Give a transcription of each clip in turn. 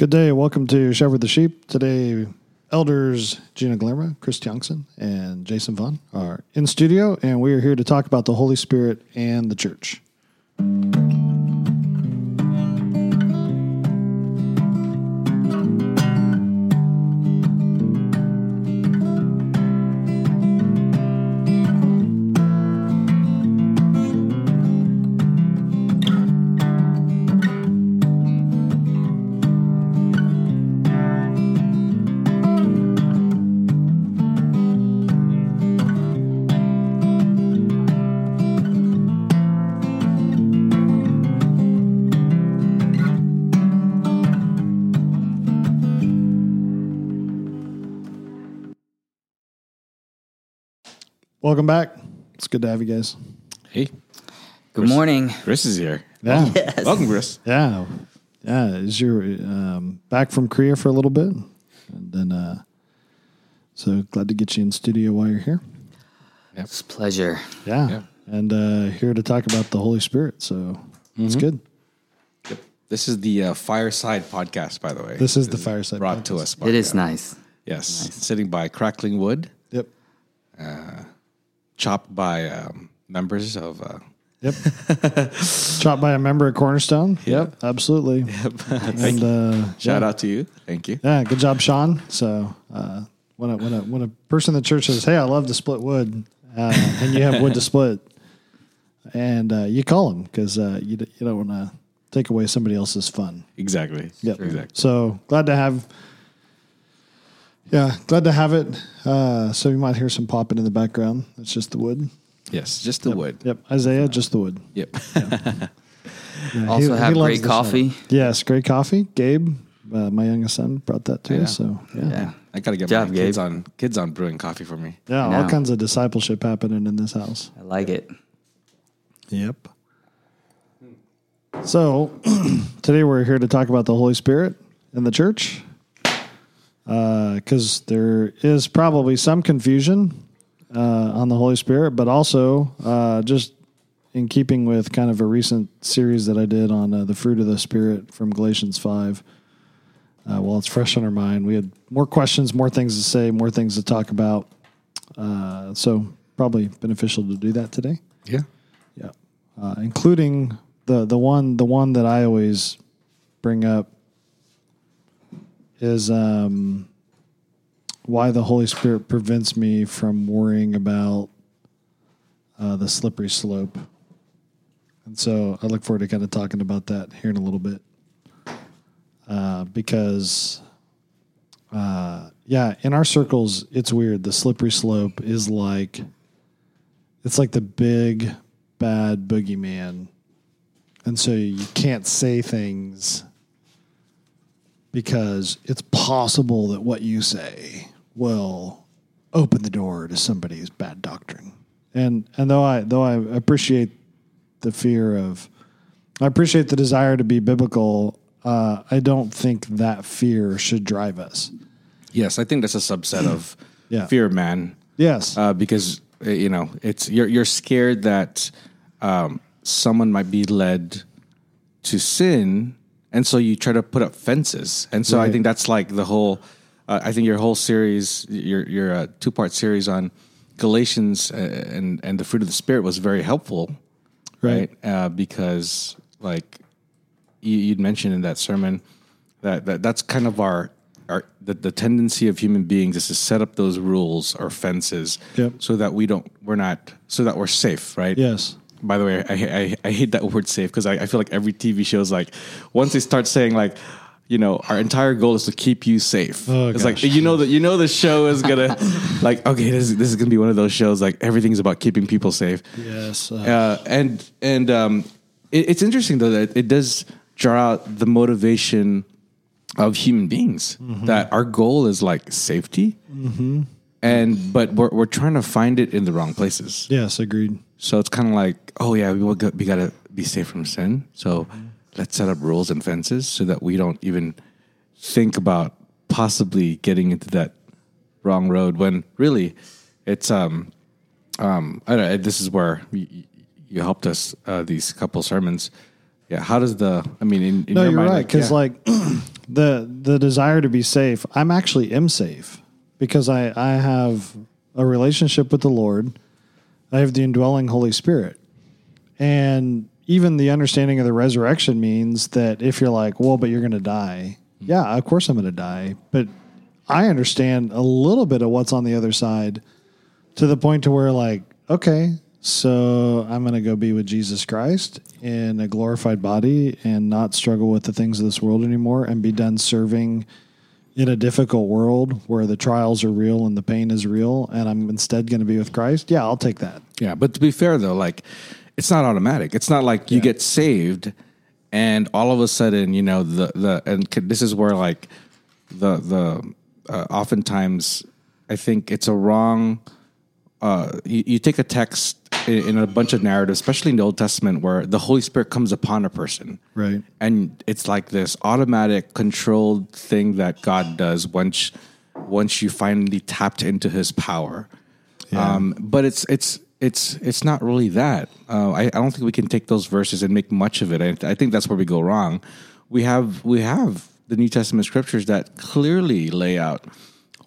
Good day. Welcome to Shepherd the Sheep. Today, elders Gina Glamour, Chris Youngson, and Jason Vaughn are in studio, and we are here to talk about the Holy Spirit and the church. Welcome back. It's good to have you guys. Hey, Good morning. Chris is here. Yeah. Welcome, Chris. Yeah. Yeah. Is your um, back from Korea for a little bit? And then, uh, so glad to get you in studio while you're here. It's a pleasure. Yeah. Yeah. And uh, here to talk about the Holy Spirit. So it's good. Yep. This is the uh, Fireside podcast, by the way. This is the Fireside brought to us. By, It is uh, nice. Yes, sitting by crackling wood, Yep. Chopped by um, members of. Uh, Yep. Chopped by a member of Cornerstone. Yep. Absolutely. and uh, shout yeah. out to you. Thank you. Yeah, good job, Sean. So uh, when a when a when a person in the church says, "Hey, I love to split wood," uh, and you have wood to split, and uh, you call them because uh, you d- you don't want to take away somebody else's fun. Exactly. Yep. Exactly. So glad to have. Yeah, glad to have it. Uh, so you might hear some popping in the background. It's just the wood. Yes, just the wood. Yep, Isaiah, just the wood. Yep. Yeah, Also have loves great coffee. show. Yes, great coffee. Gabe, uh, my youngest son, brought that to Yeah. us. So yeah, yeah, Yeah. I gotta get Job, my kids on kids on brewing coffee for me. Yeah, all kinds of discipleship happening in this house. I like it. Yep. So today we're here to talk about the Holy Spirit and the church, because there is probably some confusion uh, on the Holy Spirit, but also uh, just in keeping with kind of a recent series that I did on uh, the fruit of the Spirit from Galatians five. Uh, well, it's fresh on our mind. We had more questions, more things to say, more things to talk about. Uh, so probably beneficial to do that today. Yeah. Yeah, uh, including the the one the one that I always bring up is um, why the Holy Spirit prevents me from worrying about uh, the slippery slope. And so I look forward to kind of talking about that here in a little bit, uh, because. Uh, yeah, in our circles, it's weird. The slippery slope is like, it's like the big bad boogeyman. And so you can't say things because it's possible that what you say will open the door to somebody's bad doctrine. And and though I though I appreciate the fear of I appreciate the desire to be biblical, uh, I don't think that fear should drive us. Yes, I think that's a subset of Yeah. fear of man. Yes. uh, because uh, you know it's you're you're scared that um, someone might be led to sin, and so you try to put up fences. And so I think that's like the whole. Uh, I think your whole series, your your uh, two part series on Galatians uh, and and the fruit of the spirit was very helpful, Right. right? Uh, because like you, you'd mentioned in that sermon that, that that's kind of our our the, the tendency of human beings is to set up those rules or fences Yep. so that we don't we're not so that we're safe right yes. By the way i i, I hate that word safe because I, I feel like every tv show is like once they start saying like you know our entire goal is to keep you safe Oh, it's gosh. like you know that you know the show is gonna like okay this, is- this is gonna be one of those shows like everything's about keeping people safe Yes. Uh, uh, and and um, it, it's interesting though that it does draw out the motivation of human beings that our goal is like safety, and but we're we're trying to find it in the wrong places. yes. Agreed. So it's kind of like, oh yeah, we go, we gotta be safe from sin. So let's set up rules and fences so that we don't even think about possibly getting into that wrong road. When really, it's um um I don't know. This is where you, you helped us uh, these couple sermons. Yeah, how does the? I mean, in, in No, your you're mind, right. Because yeah. like the the desire to be safe. I'm actually am safe because I I have a relationship with the Lord. I have the indwelling Holy Spirit, and even the understanding of the resurrection means that if you're like, well, but you're going to die. Yeah, of course I'm going to die, but I understand a little bit of what's on the other side to the point to where like, okay, so I'm going to go be with Jesus Christ in a glorified body and not struggle with the things of this world anymore and be done serving in a difficult world where the trials are real and the pain is real and I'm instead going to be with Christ. Yeah, I'll take that. Yeah, but to be fair though, like it's not automatic. It's not like you Yeah. get saved and all of a sudden, you know, the the and this is where like the the uh, oftentimes I think it's a wrong. Uh, you, you take a text in, in a bunch of narratives, especially in the Old Testament, where the Holy Spirit comes upon a person, Right. and it's like this automatic controlled thing that God does once once you finally tapped into His power. Um, but it's it's it's it's not really that. Uh, I, I don't think we can take those verses and make much of it. I, I think that's where we go wrong. We have we have the New Testament scriptures that clearly lay out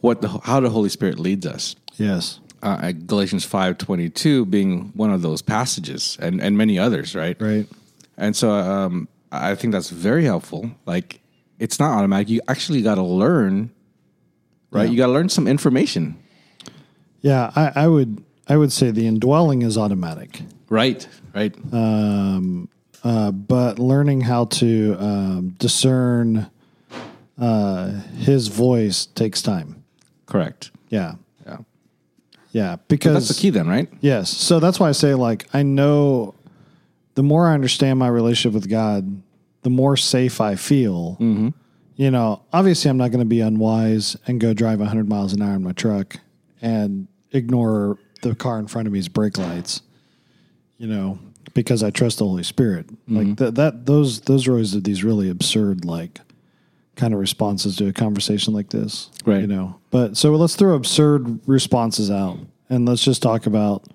what the, how the Holy Spirit leads us Yes. Uh, Galatians five twenty two being one of those passages, and and many others, right? Right. And so um, I think that's very helpful. Like it's not automatic. You actually got to learn, right? Yeah. You got to learn some information, Yeah, I, I would I would say the indwelling is automatic. right? Right. uh, but learning how to um, discern uh, his voice takes time. Correct. Yeah, Yeah. because That's the key, then, right? Yes, so that's why I say like I know the more I understand my relationship with God, the more safe I feel. Mm-hmm. You know, obviously, I'm not going to be unwise and go drive 100 miles an hour in my truck and ignore the car in front of me's brake lights. You know, because I trust the Holy Spirit. Like that, that those those are always these really absurd like kind of responses to a conversation like this. Right. You know. But so let's throw absurd responses out and let's just talk about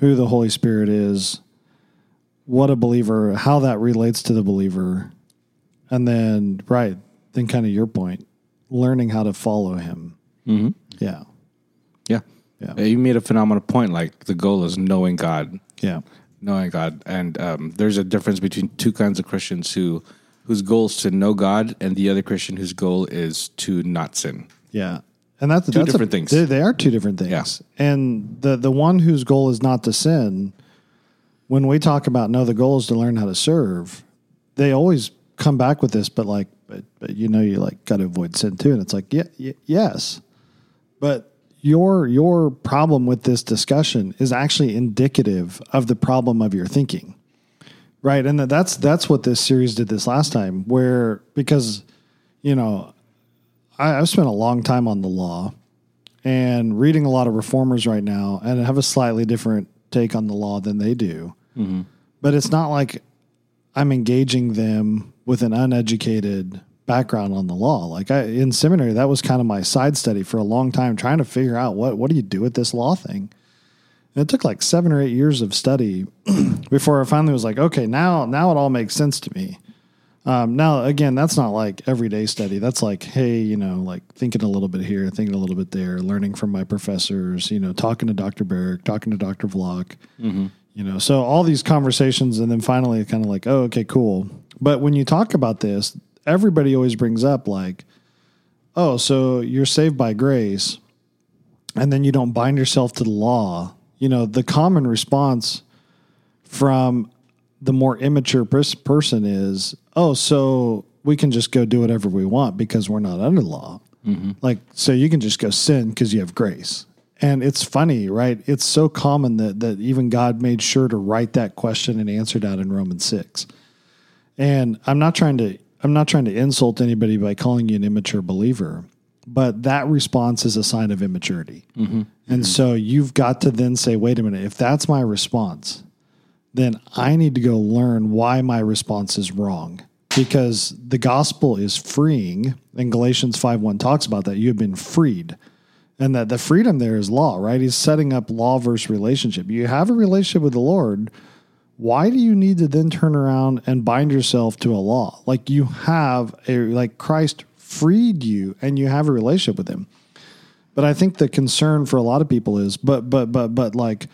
who the Holy Spirit is, what a believer, how that relates to the believer, and then right, then kind of your point, learning how to follow him. Mm-hmm. Yeah. Yeah. Yeah. You made a phenomenal point. Like the goal is knowing God, Yeah. knowing God, and um, there's a difference between two kinds of Christians who whose goal is to know God, and the other Christian whose goal is to not sin. Yeah. And that's two different things. They, they are two different things. Yeah. And the the one whose goal is not to sin, when we talk about no, the goal is to learn how to serve, they always come back with this, but like, but, but you know, you like got to avoid sin too. And it's like, yeah, y- yes, but your your problem with this discussion is actually indicative of the problem of your thinking, right? And that's that's what this series did this last time, where because you know I, I've spent a long time on the law and reading a lot of reformers right now, and I have a slightly different take on the law than they do. Mm-hmm. But it's not like I'm engaging them with an uneducated background on the law. Like I in seminary, that was kind of my side study for a long time, trying to figure out what what do you do with this law thing. And it took like seven or eight years of study before I finally was like, okay, now now it all makes sense to me. Um, now, again, that's not like everyday study. That's like, hey, you know, like thinking a little bit here, thinking a little bit there, learning from my professors, you know, talking to Dr. Barrick, talking to Dr. Vlach, you know, so all these conversations. And then finally, kind of like, oh, okay, cool. But when you talk about this, everybody always brings up like, oh, so you're saved by grace and then you don't bind yourself to the law. You know, the common response from the more immature pers- person is, oh, so we can just go do whatever we want because we're not under law. Mm-hmm. Like, so you can just go sin because you have grace. And it's funny, right? It's so common that that even God made sure to write that question and answer down in Romans six. And I'm not trying to I'm not trying to insult anybody by calling you an immature believer, but that response is a sign of immaturity. Mm-hmm. And mm-hmm. so you've got to then say, wait a minute, if that's my response, then I need to go learn why my response is wrong. Because the gospel is freeing, and Galatians 5 1 talks about that. You have been freed. And that the freedom there is law, right? He's setting up law versus relationship. You have a relationship with the Lord. Why do you need to then turn around and bind yourself to a law? Like you have a like Christ freed you and you have a relationship with him. But I think the concern for a lot of people is, but, but, but, but like,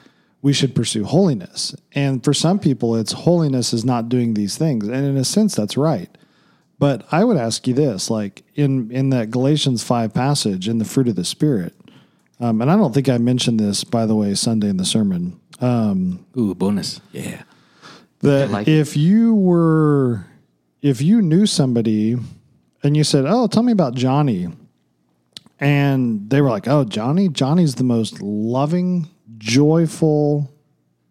we should pursue holiness. And for some people, it's holiness is not doing these things. And in a sense, that's right. But I would ask you this like, in, in that Galatians 5 passage, in the fruit of the Spirit, um, and I don't think I mentioned this, by the way, Sunday in the sermon, Ooh, bonus. Yeah. that like it. if you were, if you knew somebody and you said, Oh, tell me about Johnny. And they were like, Oh, Johnny? Johnny's the most loving, joyful,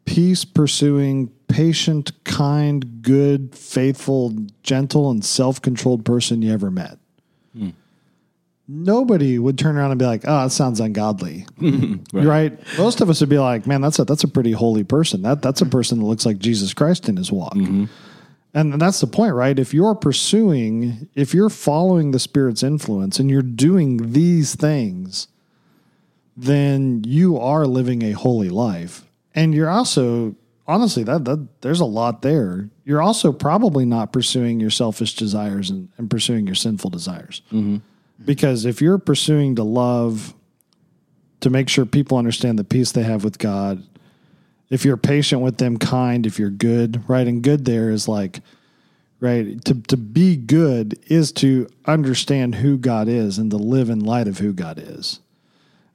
peace pursuing, patient, kind, good, faithful, gentle, and self controlled person you ever met. Hmm. Nobody would turn around and be like, "Oh, that sounds ungodly." right. Most of us would be like, "Man, that's a that's a pretty holy person. That that's a person that looks like Jesus Christ in his walk." Mm-hmm. And that's the point, right? If you're pursuing, if you're following the Spirit's influence and you're doing these things, then you are living a holy life. And you're also, honestly, that, that there's a lot there. You're also probably not pursuing your selfish desires and, and pursuing your sinful desires. Mm-hmm. Because if you're pursuing to love, to make sure people understand the peace they have with God, if you're patient with them, kind, if you're good, right? And good there is like, right? To, to be good is to understand who God is and to live in light of who God is.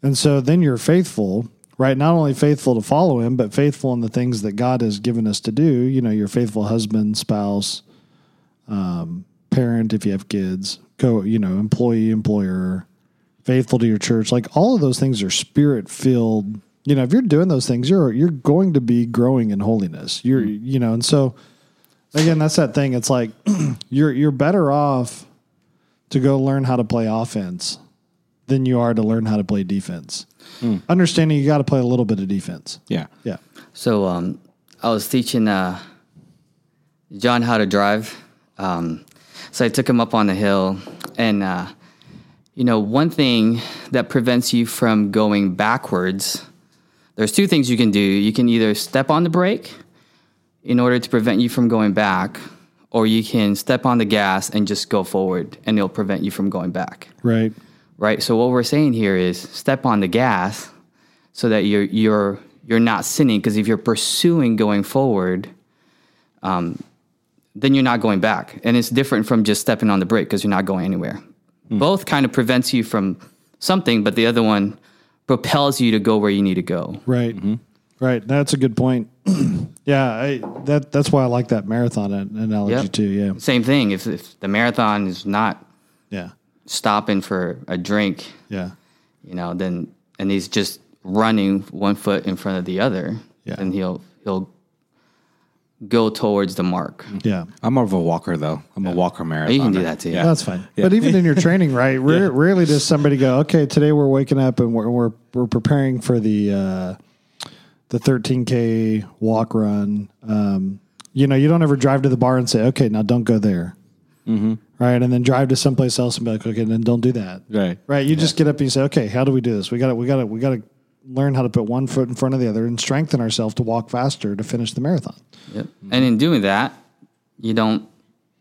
And so then you're faithful, right? Not only faithful to follow him, but faithful in the things that God has given us to do. You know, your faithful husband, spouse, um, parent, if you have kids, co, you know, employee, employer, faithful to your church. Like all of those things are spirit filled. You know, if you're doing those things, you're you're going to be growing in holiness. You're you know, and so again, that's that thing. It's like you're you're better off to go learn how to play offense than you are to learn how to play defense. Understanding you got to play a little bit of defense. Yeah. Yeah. So um, I was teaching uh, John how to drive. Um, so I took him up on the hill, and uh, you know, one thing that prevents you from going backwards. There's two things you can do. You can either step on the brake in order to prevent you from going back, or you can step on the gas and just go forward, and it'll prevent you from going back Right. right? So what we're saying here is step on the gas so that you're you're you're not sinning because if you're pursuing going forward, um, then you're not going back, and it's different from just stepping on the brake because you're not going anywhere. Both kind of prevents you from something, but the other one propels you to go where you need to go. Right. Mm-hmm. Right. That's a good point. yeah. I, that that's why I like that marathon analogy Yep. too. Yeah. Same thing. If, if the marathon is not Yeah. stopping for a drink, Yeah. you know, then and he's just running one foot in front of the other, Yeah. then he'll he'll go towards the mark. Yeah. I'm more of a walker though. I'm a walker marathon. You can do that too. Yeah. That's fine. But even in your training, right? Rare, Rarely does somebody go, "Okay, today we're waking up and we're we're, we're preparing for the uh, the 13k walk run." Um, you know, you don't ever drive to the bar and say, "Okay, now don't go there," mm-hmm. right? And then drive to someplace else and be like, "Okay, then don't do that." Right. Right. You just get up and you say, "Okay, how do we do this? We got to we got to we got to learn how to put one foot in front of the other and strengthen ourselves to walk faster to finish the marathon." Yep. And in doing that, you don't,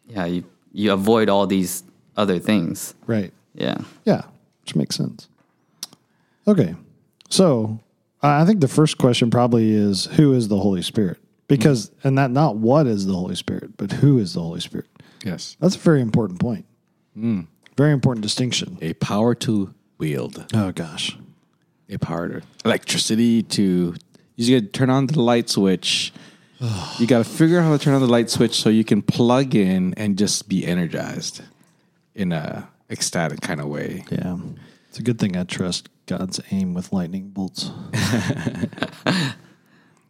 yeah, you you avoid all these other things. Right. Yeah. Yeah, which makes sense. Okay, so I I think the first question probably is who is the Holy Spirit? Because and that not what is the Holy Spirit, but who is the Holy Spirit? Yes. That's a very important point. Hmm. Very important distinction. A power to wield. Oh gosh, A power to electricity to you got to turn on the light switch. you got to figure out how to turn on the light switch so you can plug in and just be energized in a ecstatic kind of way. yeah, it's a good thing I trust God's aim with lightning bolts.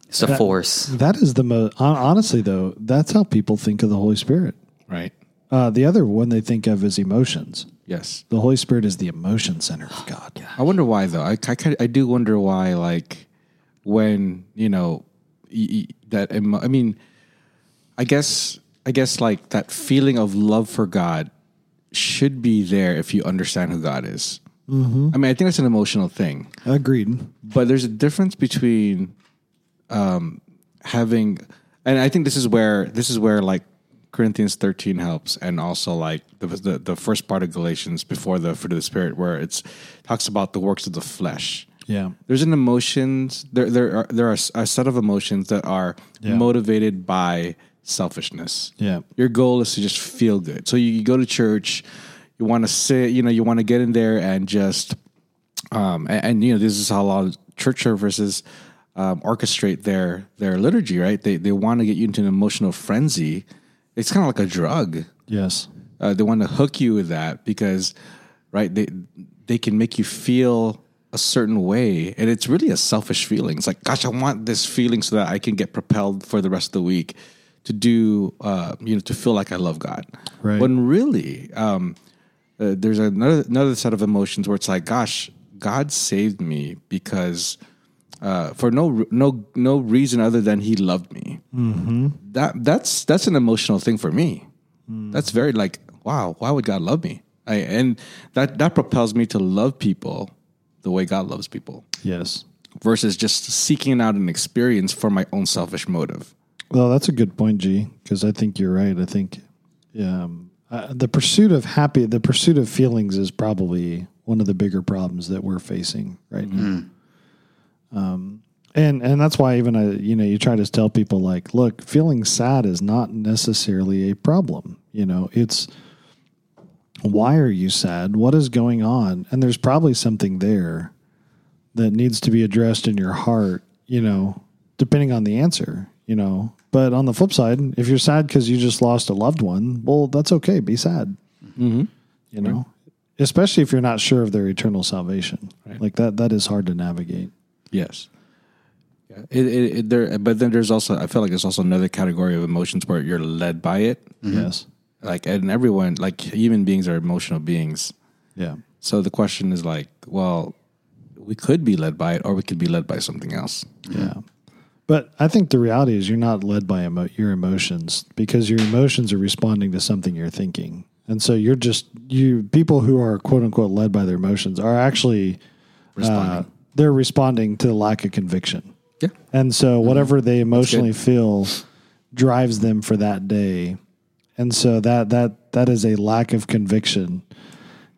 It's a force. That is the most honestly though. That's how people think of the Holy Spirit. Right? Uh, the other one they think of is emotions. Yes. The Holy Spirit is the emotion center of God. I wonder why though. I I, I do wonder why like when you know that emo- I mean I guess I guess like that feeling of love for God should be there if you understand who God is. Mm-hmm. I mean I think that's an emotional thing, Agreed. but there's a difference between um, having and I think this is where this is where like Corinthians 13 helps, and also like the, the the first part of Galatians before the fruit of the spirit, where it's talks about the works of the flesh. Yeah. There's an emotions there there are there are a set of emotions that are Yeah. motivated by selfishness. Yeah. Your goal is to just feel good. So you, you go to church, you want to sit, you know, you want to get in there and just um and, and you know, this is how a lot of church services um, orchestrate their their liturgy, right? They they want to get you into an emotional frenzy. It's kind of like a drug Yes. uh, they want to hook you with that because right they they can make you feel a certain way and it's really a selfish feeling it's like gosh i want this feeling so that i can get propelled for the rest of the week to do uh, you know to feel like i love god Right. when really um, uh, there's another another set of emotions where it's like gosh god saved me because uh, for no no no reason other than he loved me that that's that's an emotional thing for me. That's very like wow, why would God love me? I, and that that propels me to love people the way God loves people Yes. versus just seeking out an experience for my own selfish motive. Well, that's a good point, G, because I think you're right. I think um, uh, the pursuit of happy, the pursuit of feelings is probably one of the bigger problems that we're facing right now. Um, and and that's why even I, you know, you try to tell people like, look, feeling sad is not necessarily a problem. You know, it's why are you sad? What is going on? And there's probably something there that needs to be addressed in your heart, you know, depending on the answer, you know. But on the flip side, if you're sad because you just lost a loved one, well, that's okay. Be sad, Mm-hmm. you know, especially if you're not sure of their eternal salvation. Like that, that is hard to navigate. Yes. Yeah. It, it, it, there, but then there's also I feel like there's also another category of emotions where you're led by it. Yes. Like and everyone, like human beings are emotional beings. Yeah. So the question is like, well, we could be led by it, or we could be led by something else. Yeah. But I think the reality is you're not led by emo- your emotions because your emotions are responding to something you're thinking. And so you're just you people who are quote unquote led by their emotions are actually Responding. uh, they're responding to the lack of conviction. Yeah. And so whatever they emotionally feel drives them for that day. And so that that that is a lack of conviction,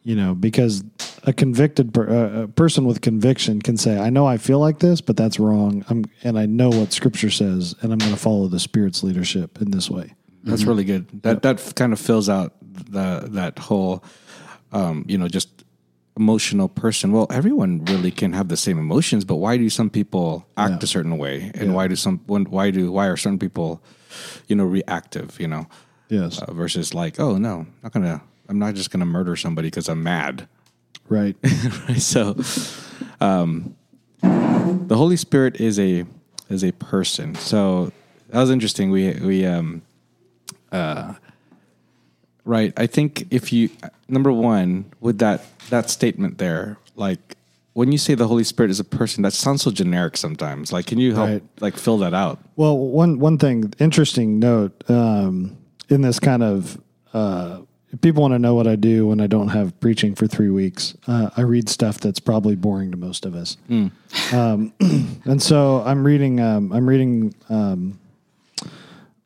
you know, because a convicted per, uh, a person with conviction can say, "I know I feel like this, but that's wrong. I'm and I know what scripture says and I'm going to follow the spirit's leadership in this way." That's really good. That that kind of fills out the that whole, um, you know, just emotional person. Well, everyone really can have the same emotions, but why do some people act Yeah. a certain way, and why do some why do why are certain people, you know, reactive? You know, Yes. uh, versus like, oh no, not gonna, I'm not just gonna murder somebody because I'm mad. right. right? So, um, the Holy Spirit is a is a person. So that was interesting. We we um, uh, right. I think if you number one with that that statement there, like when you say the Holy Spirit is a person, that sounds so generic sometimes. Like, can you help Right. like fill that out? Well, one one thing, interesting note um, in this kind of, uh, if people want to know what I do when I don't have preaching for three weeks, uh, I read stuff that's probably boring to most of us, um, and so I'm reading. Um, I'm reading um,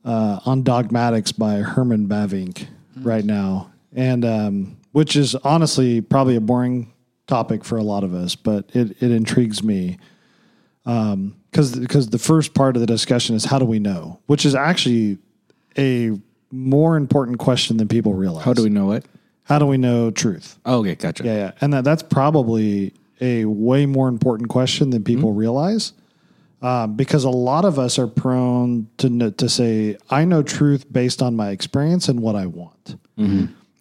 uh, on dogmatics by Herman Bavinck Mm-hmm. right now, and um, which is honestly probably a boring topic for a lot of us, but it it intrigues me um, because because the first part of the discussion is how do we know, which is actually a more important question than people realize. How do we know it? how do we know truth? Oh, okay, gotcha. Yeah, yeah, and that that's probably a way more important question than people mm-hmm. realize. Um, because a lot of us are prone to to say, "I know truth based on my experience and what I want."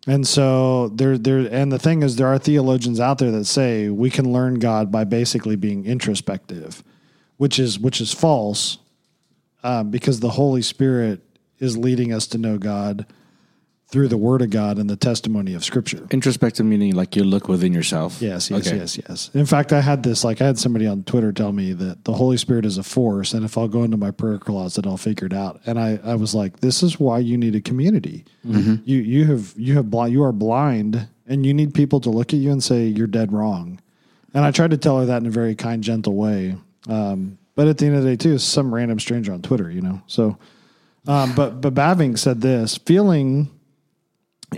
And so there, there, and the thing is, there are theologians out there that say we can learn God by basically being introspective, which is which is false, um, because the Holy Spirit is leading us to know God through the Word of God and the testimony of Scripture. Introspective meaning like you look within yourself. Yes, yes, Okay. yes, yes. In fact, I had this like I had somebody on Twitter tell me that the Holy Spirit is a force, and if I'll go into my prayer closet, I'll figure it out. And I, I was like, this is why you need a community. Mm-hmm. You you have you have blind you are blind, and you need people to look at you and say you're dead wrong. And I tried to tell her that in a very kind, gentle way. Um, but at the end of the day, too, some random stranger on Twitter, you know. So Um, but but Bavinck said this: feeling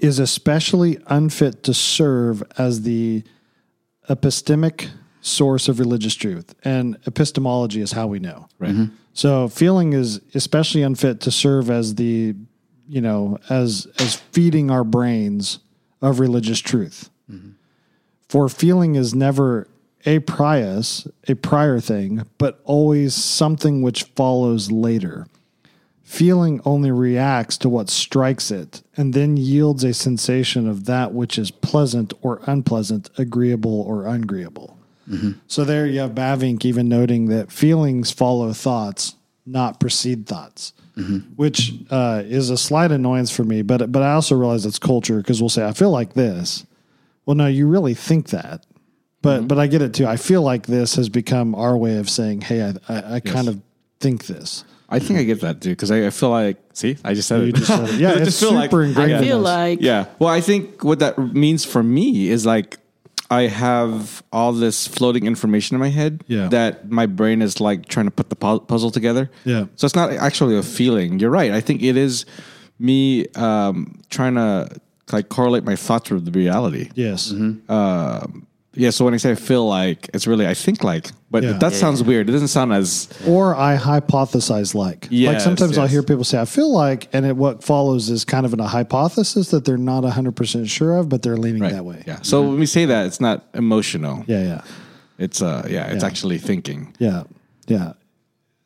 is especially unfit to serve as the epistemic source of religious truth, and epistemology is how we know. Right. Mm-hmm. So feeling is especially unfit to serve as the, you know, as as feeding our brains of religious truth. Mm-hmm. For feeling is never a prius, a prior thing, but always something which follows later. Feeling only reacts to what strikes it and then yields a sensation of that which is pleasant or unpleasant, agreeable or unagreeable. So there you have Bavinck even noting that feelings follow thoughts, not precede thoughts, which uh, is a slight annoyance for me. But but I also realize it's culture because we'll say I feel like this. Well, no, you really think that, but but I get it too. I feel like this has become our way of saying, hey, I I, I kind of think this. I think I get that too because I, I feel like see I just said You it. just said it. Yeah, I it's just feel like- super ingrained. I feel like Yeah. Well, I think what that means for me is like I have all this floating information in my head Yeah. that my brain is like trying to put the pu- puzzle together. Yeah. So it's not actually a feeling. You're right. I think it is me um, trying to like correlate my thoughts with the reality. yes. Um, yeah. So when I say I feel like, it's really I think like, but Yeah. that Yeah, sounds weird. It doesn't sound as Or I hypothesize like. like Yes, sometimes I'll yes. hear people say, I feel like, and it, what follows is kind of in a hypothesis that they're not 100% sure of, but they're leaning right. that way. Yeah. So when we say that, it's not emotional. Yeah. Yeah. It's uh yeah, it's Yeah. actually thinking. Yeah. Yeah.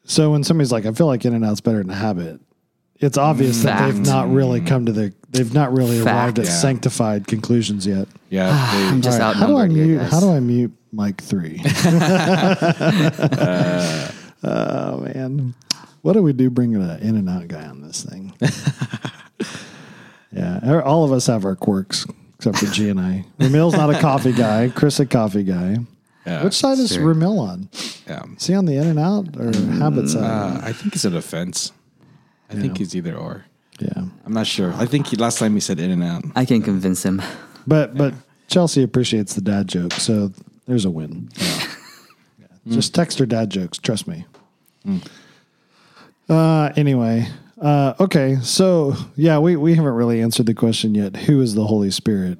So when somebody's like, I feel like In and Out's better than a Habit, it's obvious that they've not really come to the, they've not really arrived at Yeah. sanctified conclusions yet. Yeah. I'm just All right, how do I here, mute? guys. How do I mute mic three? oh man, what do we do bringing an in and out guy on this thing? yeah, er- all of us have our quirks except for G and I. Ramil's not a coffee guy. Chris a coffee guy. yeah. Which side is Sure. Ramil on? yeah. Is he on the in and out or habit side? Uh, I think it's a defense. I think he's either or. yeah, I'm not sure. I think he, last time he said in and out. I can convince him. but but Chelsea appreciates the dad joke, so there's a win. Yeah. Just text her dad jokes. Trust me. Uh, anyway, uh, okay, so yeah, we we haven't really answered the question yet. Who is the Holy Spirit?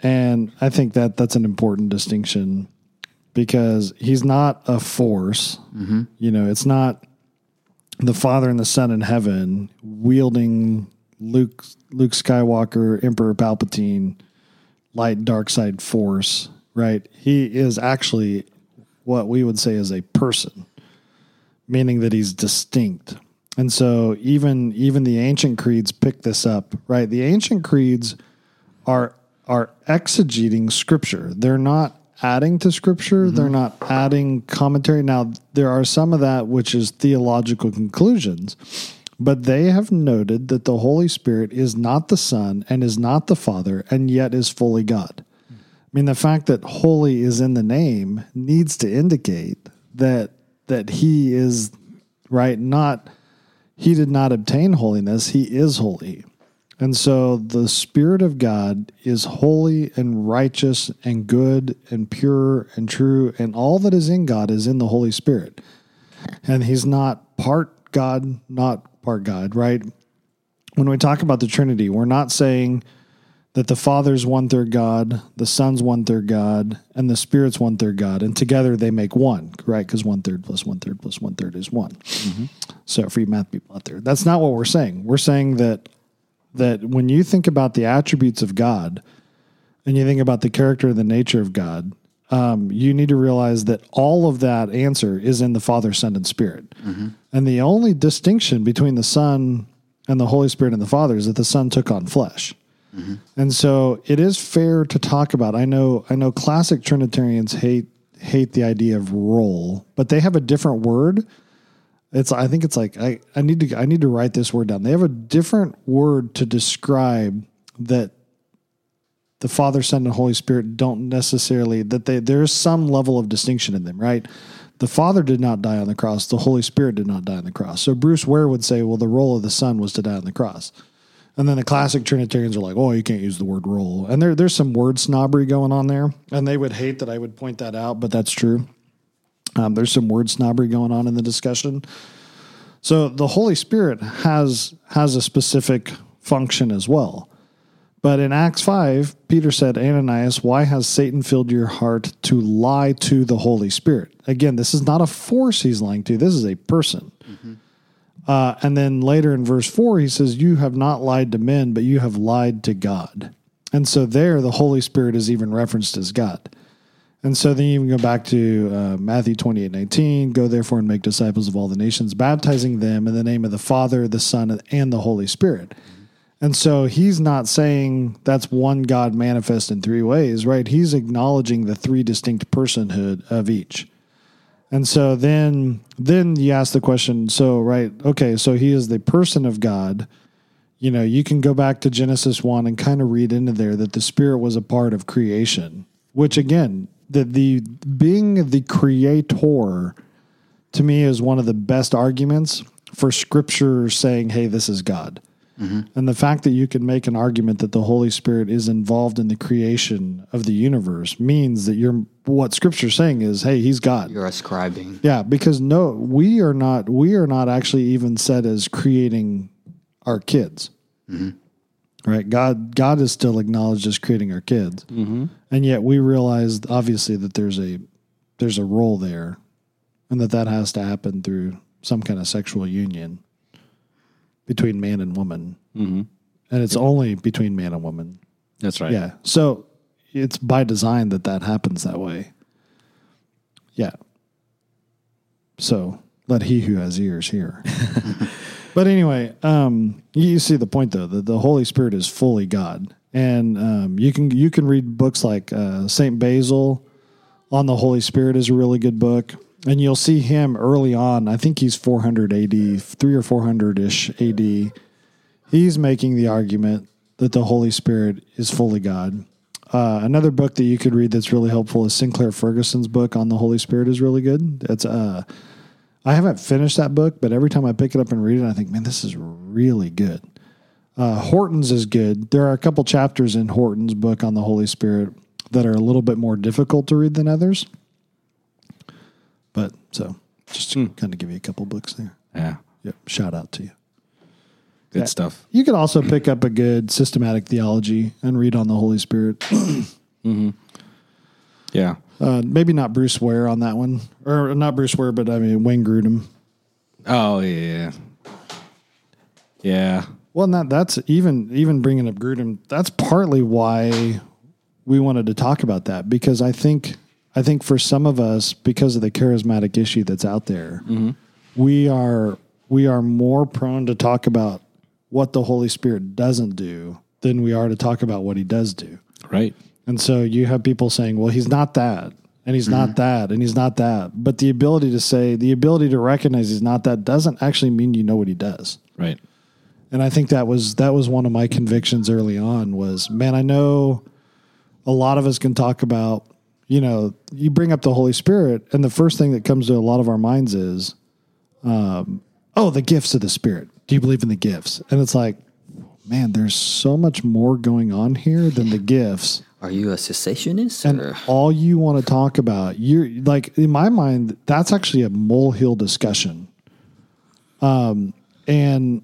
And I think that that's an important distinction because he's not a force. You know, it's not the Father and the Son in heaven wielding Luke Luke Skywalker, Emperor Palpatine, light dark side force, right? He is actually what we would say is a person, meaning that he's distinct. And so even even the ancient creeds pick this up, right? The ancient creeds are are exegeting scripture. They're not adding to scripture, they're mm-hmm. not adding commentary. Now there are some of that which is theological conclusions, but they have noted that the Holy Spirit is not the Son and is not the Father and yet is fully God. I mean, the fact that holy is in the name needs to indicate that that he is right. Not he did not obtain holiness; he is holy, and so the Spirit of God is holy and righteous and good and pure and true, and all that is in God is in the Holy Spirit, and he's not part God, not part God. Right? When we talk about the Trinity, we're not saying that the Father's one third God, the Son's one third God, and the Spirit's one third God, and together they make one, right? Because one third plus one third plus one third is one. Mm-hmm. So for you math people out there, that's not what we're saying. We're saying that that when you think about the attributes of God, and you think about the character and the nature of God, um, you need to realize that all of that answer is in the Father, Son, and Spirit. And the only distinction between the Son and the Holy Spirit and the Father is that the Son took on flesh. And so it is fair to talk about. I know I know classic Trinitarians hate hate the idea of role, but they have a different word. It's I think it's like I, I need to I need to write this word down. They have a different word to describe that the Father, Son, and Holy Spirit don't necessarily that they there's some level of distinction in them, right? The Father did not die on the cross. The Holy Spirit did not die on the cross. So Bruce Ware would say, well, the role of the Son was to die on the cross. And then the classic Trinitarians are like, oh, you can't use the word role. And there, there's some word snobbery going on there. And they would hate that I would point that out, but that's true. Um, there's some word snobbery going on in the discussion. So the Holy Spirit has has a specific function as well. But in Acts 5, Peter said, Ananias, why has Satan filled your heart to lie to the Holy Spirit? Again, this is not a force he's lying to, this is a person. Uh, and then later in verse 4, he says, You have not lied to men, but you have lied to God. And so there, the Holy Spirit is even referenced as God. And so then you can go back to uh, Matthew 28 19. Go therefore and make disciples of all the nations, baptizing them in the name of the Father, the Son, and the Holy Spirit. And so he's not saying that's one God manifest in three ways, right? He's acknowledging the three distinct personhood of each. And so then then you ask the question, so right, okay, so he is the person of God. You know, you can go back to Genesis 1 and kind of read into there that the spirit was a part of creation, which again, the the being the creator to me is one of the best arguments for scripture saying, "Hey, this is God." Mm-hmm. And the fact that you can make an argument that the Holy Spirit is involved in the creation of the universe means that you're what Scripture's saying is, hey, he's God. You're ascribing. Yeah, because no, we are not. We are not actually even said as creating our kids. Mm-hmm. Right? God, God is still acknowledged as creating our kids, and yet we realize obviously that there's a there's a role there, and that that has to happen through some kind of sexual union between man and woman, mm-hmm. and it's only between man and woman. That's right. Yeah. So it's by design that that happens that way. Yeah. So let he who has ears hear. but anyway, um, you see the point though that the Holy Spirit is fully God, and um, you can you can read books like uh, Saint Basil on the Holy Spirit is a really good book. And you'll see him early on. I think he's 400 AD, three or 400 ish AD. He's making the argument that the Holy Spirit is fully God. Uh, another book that you could read that's really helpful is Sinclair Ferguson's book on the Holy Spirit is really good. It's uh, I haven't finished that book, but every time I pick it up and read it, I think, man, this is really good. Uh, Horton's is good. There are a couple chapters in Horton's book on the Holy Spirit that are a little bit more difficult to read than others. But so, just to kind of give you a couple books there. Yeah. Yep. Shout out to you. Good stuff. You could also pick up a good systematic theology and read on the Holy Spirit. Yeah. Uh, maybe not Bruce Ware on that one, or not Bruce Ware, but I mean Wayne Grudem. Oh yeah. Yeah. Well, not that's even even bringing up Grudem. That's partly why we wanted to talk about that because I think I think for some of us, because of the charismatic issue that's out there, we are we are more prone to talk about what the Holy Spirit doesn't do than we are to talk about what He does do. Right. And so you have people saying, well, he's not that, and he's not that, and he's not that. But the ability to say, the ability to recognize he's not that doesn't actually mean you know what he does. Right. And I think that was that was one of my convictions early on was, man, I know a lot of us can talk about, you know, you bring up the Holy Spirit, and the first thing that comes to a lot of our minds is, um, oh, the gifts of the Spirit. Do you believe in the gifts? And it's like, man, there's so much more going on here than the gifts Are you a cessationist? and or? all you want to talk about you're like in my mind that's actually a molehill discussion um and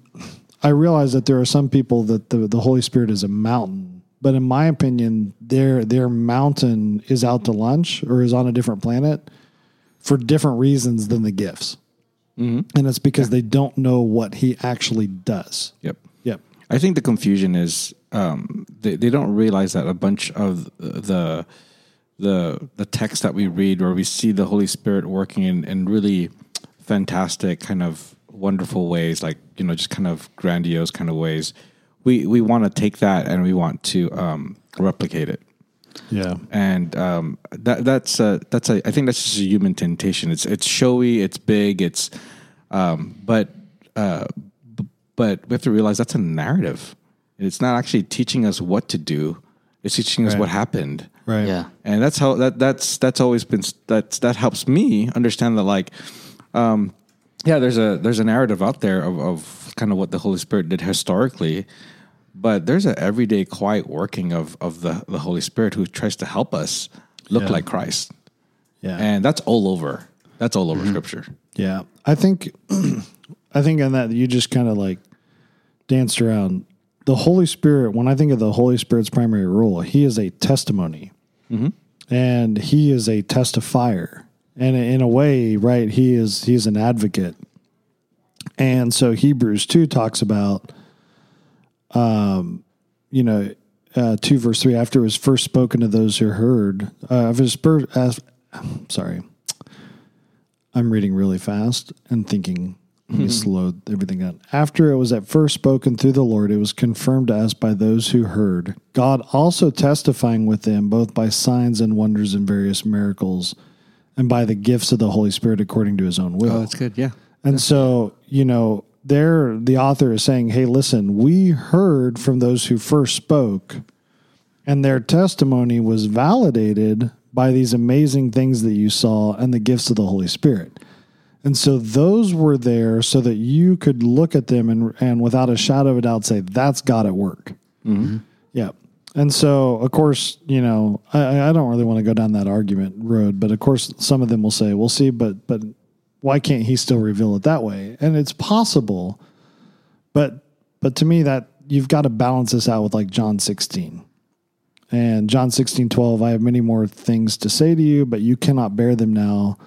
i realize that there are some people that the, the holy spirit is a mountain but in my opinion their their mountain is out to lunch or is on a different planet for different reasons than the gifts and it's because they don't know what he actually does Yep. I think the confusion is um, they they don't realize that a bunch of the the the text that we read where we see the Holy Spirit working in, in really fantastic kind of wonderful ways, like you know, just kind of grandiose kind of ways. We we want to take that and we want to um, replicate it. yeah and um, that that's a, that's a I think that's just a human temptation. It's it's showy, it's big, it's um, but uh, but we have to realize that's a narrative. It's not actually teaching us what to do. It's teaching us what happened. right yeah. And that's how that that's that's always been that's that helps me understand that like um yeah there's a there's a narrative out there of, of kind of what the Holy Spirit did historically but there's an everyday quiet working of of the the Holy Spirit who tries to help us look Yeah. like Christ yeah and that's all over that's all over Mm-hmm. scripture Yeah, I think I I think in that you just kind of like danced around. The Holy Spirit, when I think of the Holy Spirit's primary role, he is a testimony and he is a testifier. And in a way, right, he is he's an advocate. And so Hebrews 2 talks about um, you know, uh, 2 verse 3 after it was first spoken to those who heard uh, of his spur, as, sorry i'm reading really fast and thinking let me mm-hmm. slow everything down after it was at first spoken through the lord it was confirmed to us by those who heard god also testifying with them both by signs and wonders and various miracles and by the gifts of the holy spirit according to his own will Oh, that's good. Yeah. and so, you know, there the author is saying, "Hey, listen, we heard from those who first spoke, and their testimony was validated by these amazing things that you saw and the gifts of the Holy Spirit." And so those were there so that you could look at them and and without a shadow of a doubt say, "That's God at work." Mm-hmm. Yeah. And so, of course, you know, I, I don't really want to go down that argument road, but of course, some of them will say, "We'll see," but but why can't he still reveal it that way? And it's possible, but but to me, that you've got to balance this out with like John sixteen, and John sixteen twelve. I have many more things to say to you, but you cannot bear them now.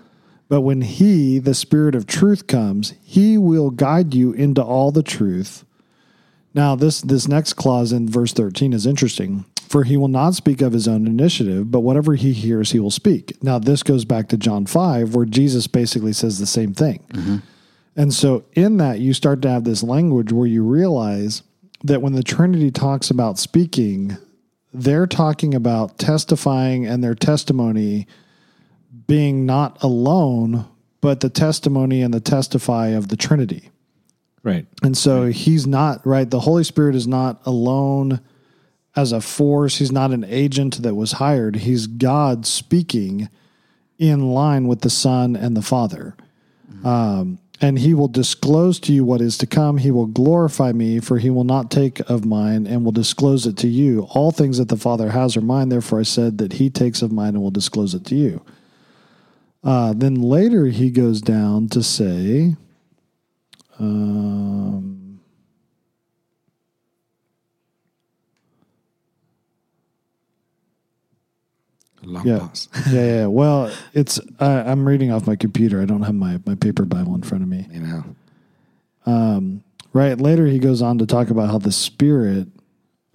But when He, the Spirit of Truth, comes, He will guide you into all the truth. Now, this this next clause in verse 13 is interesting. For he will not speak of his own initiative, but whatever he hears, he will speak. Now, this goes back to John 5, where Jesus basically says the same thing. Mm-hmm. And so, in that, you start to have this language where you realize that when the Trinity talks about speaking, they're talking about testifying and their testimony being not alone, but the testimony and the testify of the Trinity. Right. And so he's not, right? The Holy Spirit is not alone as a force. He's not an agent that was hired. He's God speaking in line with the Son and the Father. Um, and he will disclose to you what is to come. He will glorify me, for he will not take of mine and will disclose it to you. All things that the Father has are mine. Therefore, I said that he takes of mine and will disclose it to you. Uh, then later he goes down to say, um, Long yeah. pause. yeah, yeah. Well, it's I, I'm reading off my computer. I don't have my my paper Bible in front of me. You know. Right. Later, he goes on to talk about how the Spirit,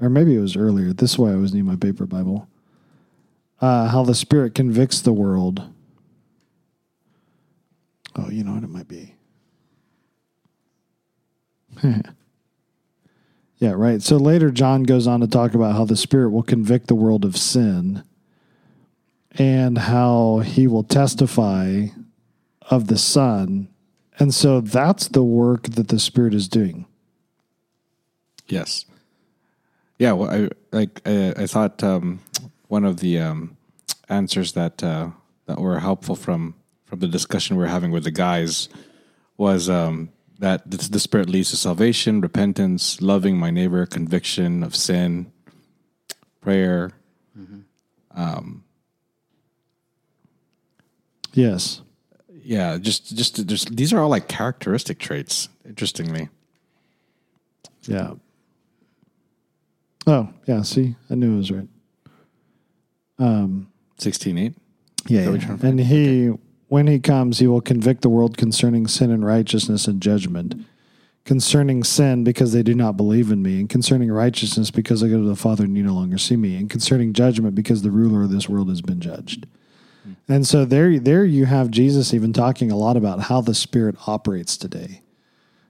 or maybe it was earlier. This is why I always need my paper Bible. Uh, how the Spirit convicts the world. Oh, you know what it might be. yeah, right. So later, John goes on to talk about how the Spirit will convict the world of sin and how he will testify of the Son. And so that's the work that the Spirit is doing. Yes. Yeah. Well, I like. I, I thought um, one of the um, answers that uh, that were helpful from from the discussion we were having with the guys was um, that the, the Spirit leads to salvation, repentance, loving my neighbor, conviction of sin, prayer. Yes. Yeah, just just just these are all like characteristic traits. Interestingly, Yeah. Oh, yeah. See, I knew it was right. sixteen eight. Yeah. yeah. And he, when he comes, he will convict the world concerning sin and righteousness and judgment. Concerning sin, because they do not believe in me, and concerning righteousness, because I go to the Father and you no longer see me, and concerning judgment, because the ruler of this world has been judged. Hmm. And so there, there you have Jesus even talking a lot about how the Spirit operates today,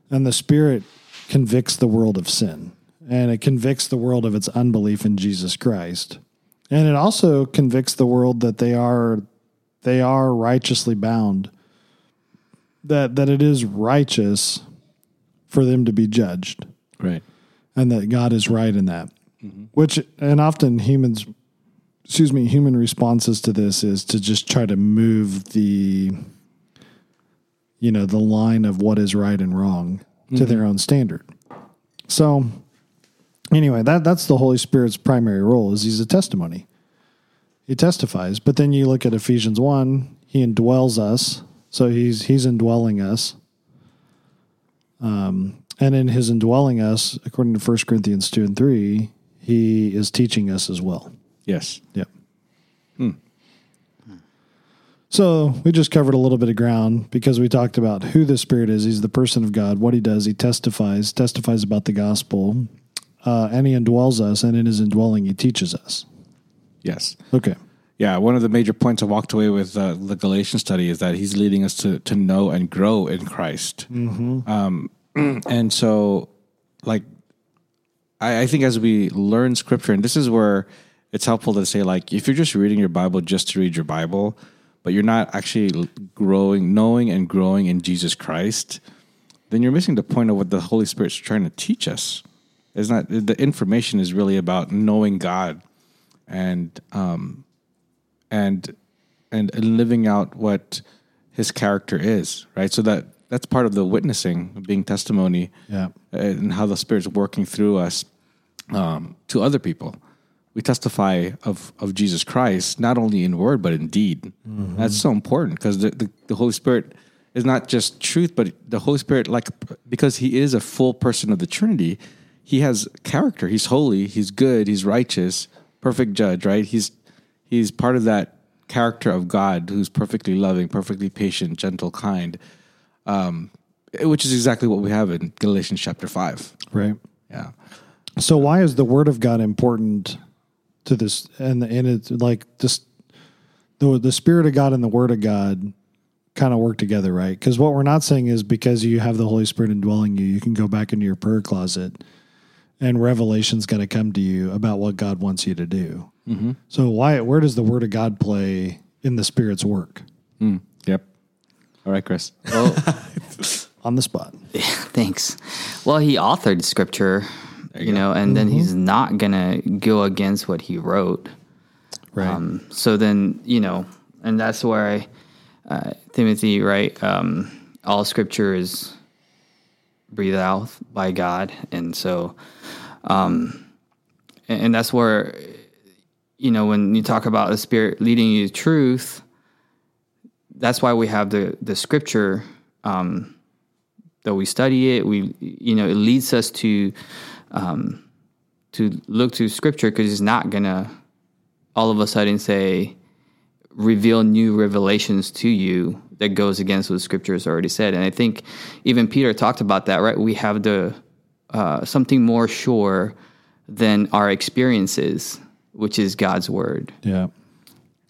and the Spirit convicts the world of sin, and it convicts the world of its unbelief in Jesus Christ, and it also convicts the world that they are, they are righteously bound, that that it is righteous for them to be judged Right. and that God is right in that. Mm-hmm. Which and often humans excuse me, human responses to this is to just try to move the you know, the line of what is right and wrong to mm-hmm. their own standard. So anyway, that that's the Holy Spirit's primary role is he's a testimony. He testifies. But then you look at Ephesians 1, he indwells us. So he's he's indwelling us. Um, and in his indwelling us, according to 1 Corinthians 2 and 3, he is teaching us as well. Yes. Yep. Hmm. So we just covered a little bit of ground because we talked about who the Spirit is. He's the person of God. What he does, he testifies, testifies about the gospel, uh, and he indwells us. And in his indwelling, he teaches us. Yes. Okay. Yeah, one of the major points I walked away with uh, the Galatian study is that he's leading us to to know and grow in Christ. Um, and so, like, I, I think as we learn Scripture, and this is where it's helpful to say, like, if you're just reading your Bible just to read your Bible, but you're not actually growing, knowing, and growing in Jesus Christ, then you're missing the point of what the Holy Spirit's trying to teach us. It's not the information is really about knowing God and um, and and living out what his character is, right? So that that's part of the witnessing, being testimony, Yeah. and how the Spirit's working through us um, to other people. We testify of of Jesus Christ not only in word but in deed. That's so important because the, the the Holy Spirit is not just truth, but the Holy Spirit, like because He is a full person of the Trinity, He has character. He's holy. He's good. He's righteous. Perfect judge. Right. He's he's part of that character of God who's perfectly loving, perfectly patient, gentle, kind, um, which is exactly what we have in Galatians chapter 5. Right. Yeah. So why is the word of God important to this? And and it's like just the the spirit of God and the word of God kind of work together, right? Because what we're not saying is because you have the Holy Spirit indwelling you, you can go back into your prayer closet, and revelation's going to come to you about what God wants you to do. So why? Where does the word of God play in the Spirit's work? Mm, yep. All right, Chris. Well, On the spot. Yeah, thanks. Well, he authored scripture, you, know, and then he's not gonna go against what he wrote. Right. Um, so then, you know, and that's where I, uh, Timothy, right? Um, all scripture is breathed out by God. And so, um, and, and that's where, you know, when you talk about the Spirit leading you to truth, that's why we have the, the scripture, um, that we study it. We, you know, it leads us to, um, to look to scripture because it's not gonna all of a sudden say reveal new revelations to you that goes against what scripture has already said and i think even peter talked about that right we have the uh, something more sure than our experiences which is god's word yeah.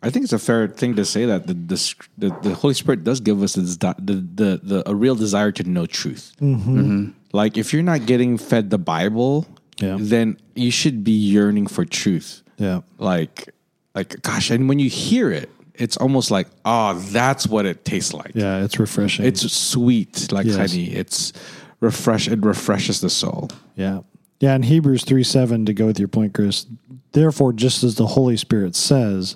I think it's a fair thing to say that the the, the, the Holy Spirit does give us this, the, the the a real desire to know truth. Like if you're not getting fed the Bible, Yeah. then you should be yearning for truth. Yeah. Like like gosh, and when you hear it, it's almost like oh, that's what it tastes like. Yeah. It's refreshing. It's sweet like Yes. honey. It's refresh. It refreshes the soul. Yeah. Yeah. In Hebrews 3 7, to go with your point, Chris, therefore, just as the Holy Spirit says,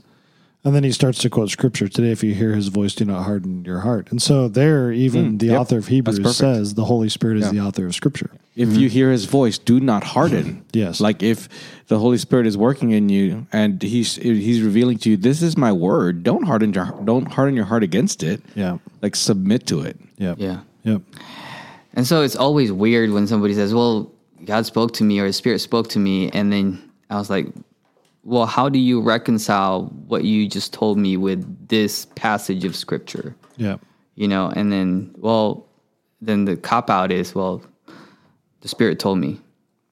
and then he starts to quote scripture today, if you hear his voice, do not harden your heart. And so, there, even the Mm, yep. author of Hebrews says the Holy Spirit is Yeah. the author of scripture. If you hear his voice, do not harden. Yes. Like if the Holy Spirit is working in you and he's he's revealing to you, this is my word. Don't harden your don't harden your heart against it. Yeah. Like submit to it. Yeah. yeah Yep. and so it's always weird when somebody says well god spoke to me or the spirit spoke to me and then i was like well how do you reconcile what you just told me with this passage of scripture Yeah. you know and then well then the cop out is well the spirit told me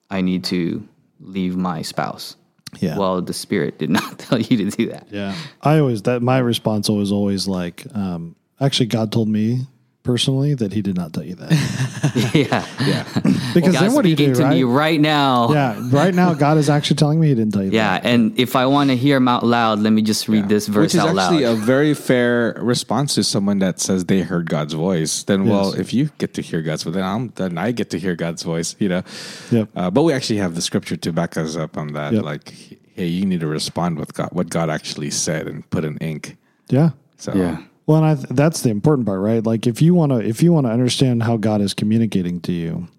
i need to leave my spouse Yeah. well the spirit did not tell you to do that Yeah. I always, that my response was always like, um, actually, God told me personally that he did not tell you that. yeah Yeah. Because God's then what do you speaking do, to right? me right now Yeah. Right now, God is actually telling me he didn't tell you that. Yeah, and if I want to hear him out loud, let me just read this verse Which is out actually loud. a very fair response to someone that says they heard God's voice. Then, well, if you get to hear God's voice, then I'm then I get to hear God's voice. You know. Yep. Uh, but we actually have the scripture to back us up on that. Yep. Like, hey, you need to respond with God, what God actually said, and put in ink. Yeah. So yeah, Well, and I th- that's the important part, right? Like if you want to if you want to understand how God is communicating to you,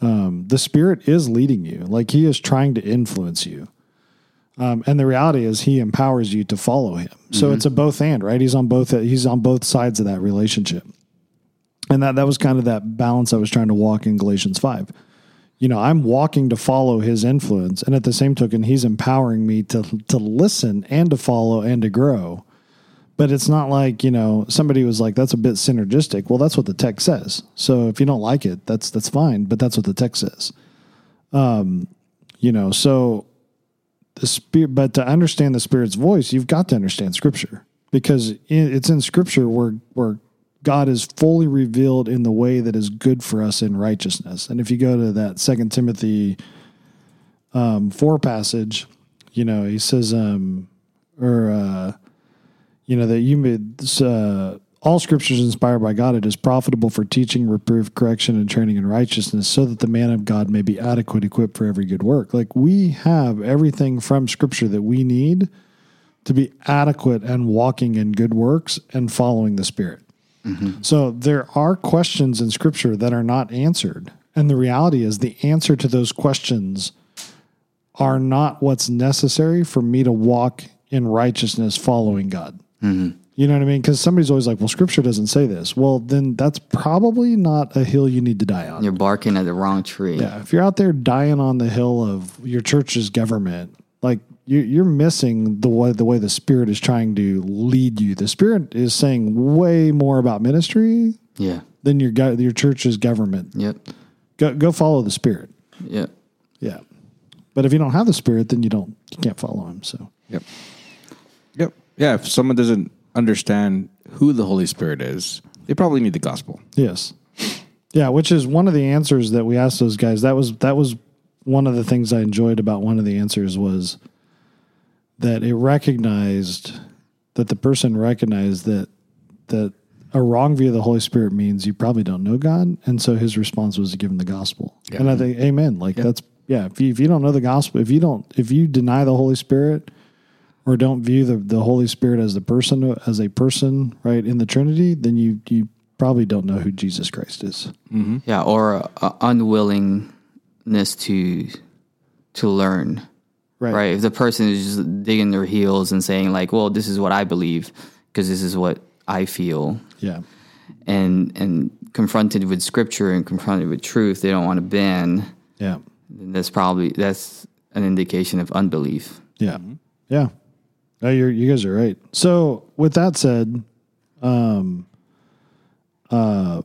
um, the Spirit is leading you. Like He is trying to influence you. Um, and the reality is, He empowers you to follow Him. So it's a both and, right? He's on both. He's on both sides of that relationship. And that that was kind of that balance I was trying to walk in Galatians five. You know, I'm walking to follow his influence, and at the same token, he's empowering me to to listen and to follow and to grow. But it's not like you know somebody was like that's a bit synergistic. Well, that's what the text says. So if you don't like it, that's that's fine. But that's what the text says. Um, you know, so the spirit. But to understand the spirit's voice, you've got to understand Scripture because it's in Scripture where where God is fully revealed in the way that is good for us in righteousness. And if you go to that Second Timothy um, four passage, you know he says, um, or uh, you know that you made uh, all scriptures inspired by God. It is profitable for teaching, reproof, correction, and training in righteousness, so that the man of God may be adequate, equipped for every good work. Like we have everything from Scripture that we need to be adequate and walking in good works and following the Spirit. So there are questions in Scripture that are not answered. And the reality is, the answer to those questions are not what's necessary for me to walk in righteousness following God. Mm-hmm. You know what I mean? Because somebody's always like, well, Scripture doesn't say this. Well, then that's probably not a hill you need to die on. You're barking at the wrong tree. Yeah, if you're out there dying on the hill of your church's government, like you, you're missing the way the way the Spirit is trying to lead you. The Spirit is saying way more about ministry Yeah. than your your church's government. Yep. Go go follow the Spirit. Yep. Yeah, but if you don't have the Spirit, then you don't you can't follow Him. So Yep. Yeah. If someone doesn't understand who the Holy Spirit is, they probably need the gospel. yes, yeah, which is one of the answers that we asked those guys. That was that was one of the things I enjoyed about one of the answers was that it recognized that the person recognized that that a wrong view of the Holy Spirit means you probably don't know God, and so his response was to give him the gospel. Yeah. And I think, Amen. Like that's yeah. If you, if you don't know the gospel, if you don't, if you deny the Holy Spirit, or don't view the the Holy Spirit as the person as a person, right in the Trinity, then you you probably don't know who Jesus Christ is. Mm-hmm. Yeah. Or a, a unwillingness to to learn. Right. Right. If the person is just digging their heels and saying like, "Well, this is what I believe because this is what I feel," Yeah. and and confronted with scripture and confronted with truth, they don't want to bend. Yeah. Then that's probably that's an indication of unbelief. Yeah. Mm-hmm. Yeah. No, you're, you guys are right. So with that said, um, uh,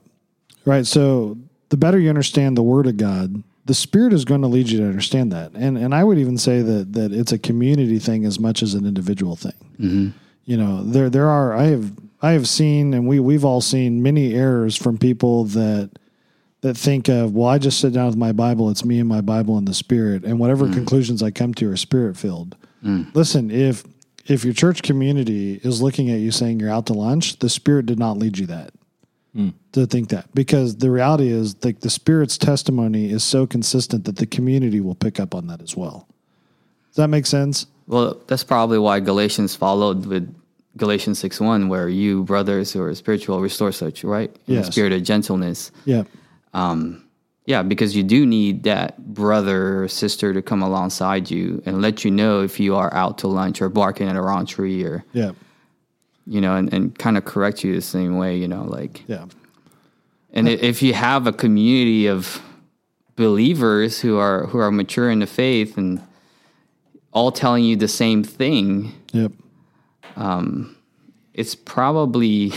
right. So the better you understand the word of God, the spirit is going to lead you to understand that. And, and I would even say that, that it's a community thing as much as an individual thing. You know, there, there are, I have, I have seen, and we, we've all seen many errors from people that, that think of, well, I just sit down with my Bible. It's me and my Bible and the Spirit, and whatever conclusions I come to are spirit filled. Listen, if if your church community is looking at you saying you're out to lunch, the Spirit did not lead you that hmm. to think that because the reality is like the Spirit's testimony is so consistent that the community will pick up on that as well. Does that make sense? Well, that's probably why Galatians followed with Galatians six one, where you brothers who are spiritual restore such right in Yes. the spirit of gentleness. Yeah. Um, Yeah, because you do need that brother or sister to come alongside you and let you know if you are out to lunch or barking at a wrong tree or Yeah. you know, and, and kind of correct you the same way, you know, like Yeah. and i if you have a community of believers who are who are mature in the faith and all telling you the same thing, Yep. Um, it's probably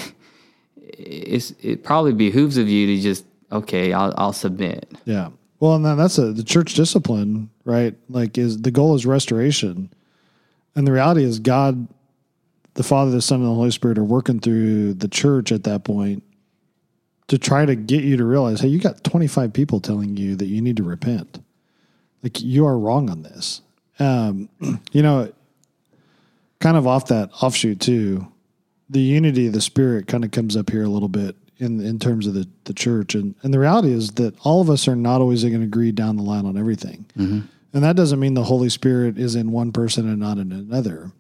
it's it probably behooves of you to just okay, I'll I'll submit. Yeah. Well, and then that's a the church discipline, right? Like is the goal is restoration. And the reality is God the Father, the Son, and the Holy Spirit are working through the church at that point to try to get you to realize, hey, you got 25 people telling you that you need to repent. Like you are wrong on this. Um, you know, kind of off that offshoot too, the unity of the spirit kind of comes up here a little bit in in terms of the, the church. And and the reality is that all of us are not always going to agree down the line on everything. Mm-hmm. And that doesn't mean the Holy Spirit is in one person and not in another.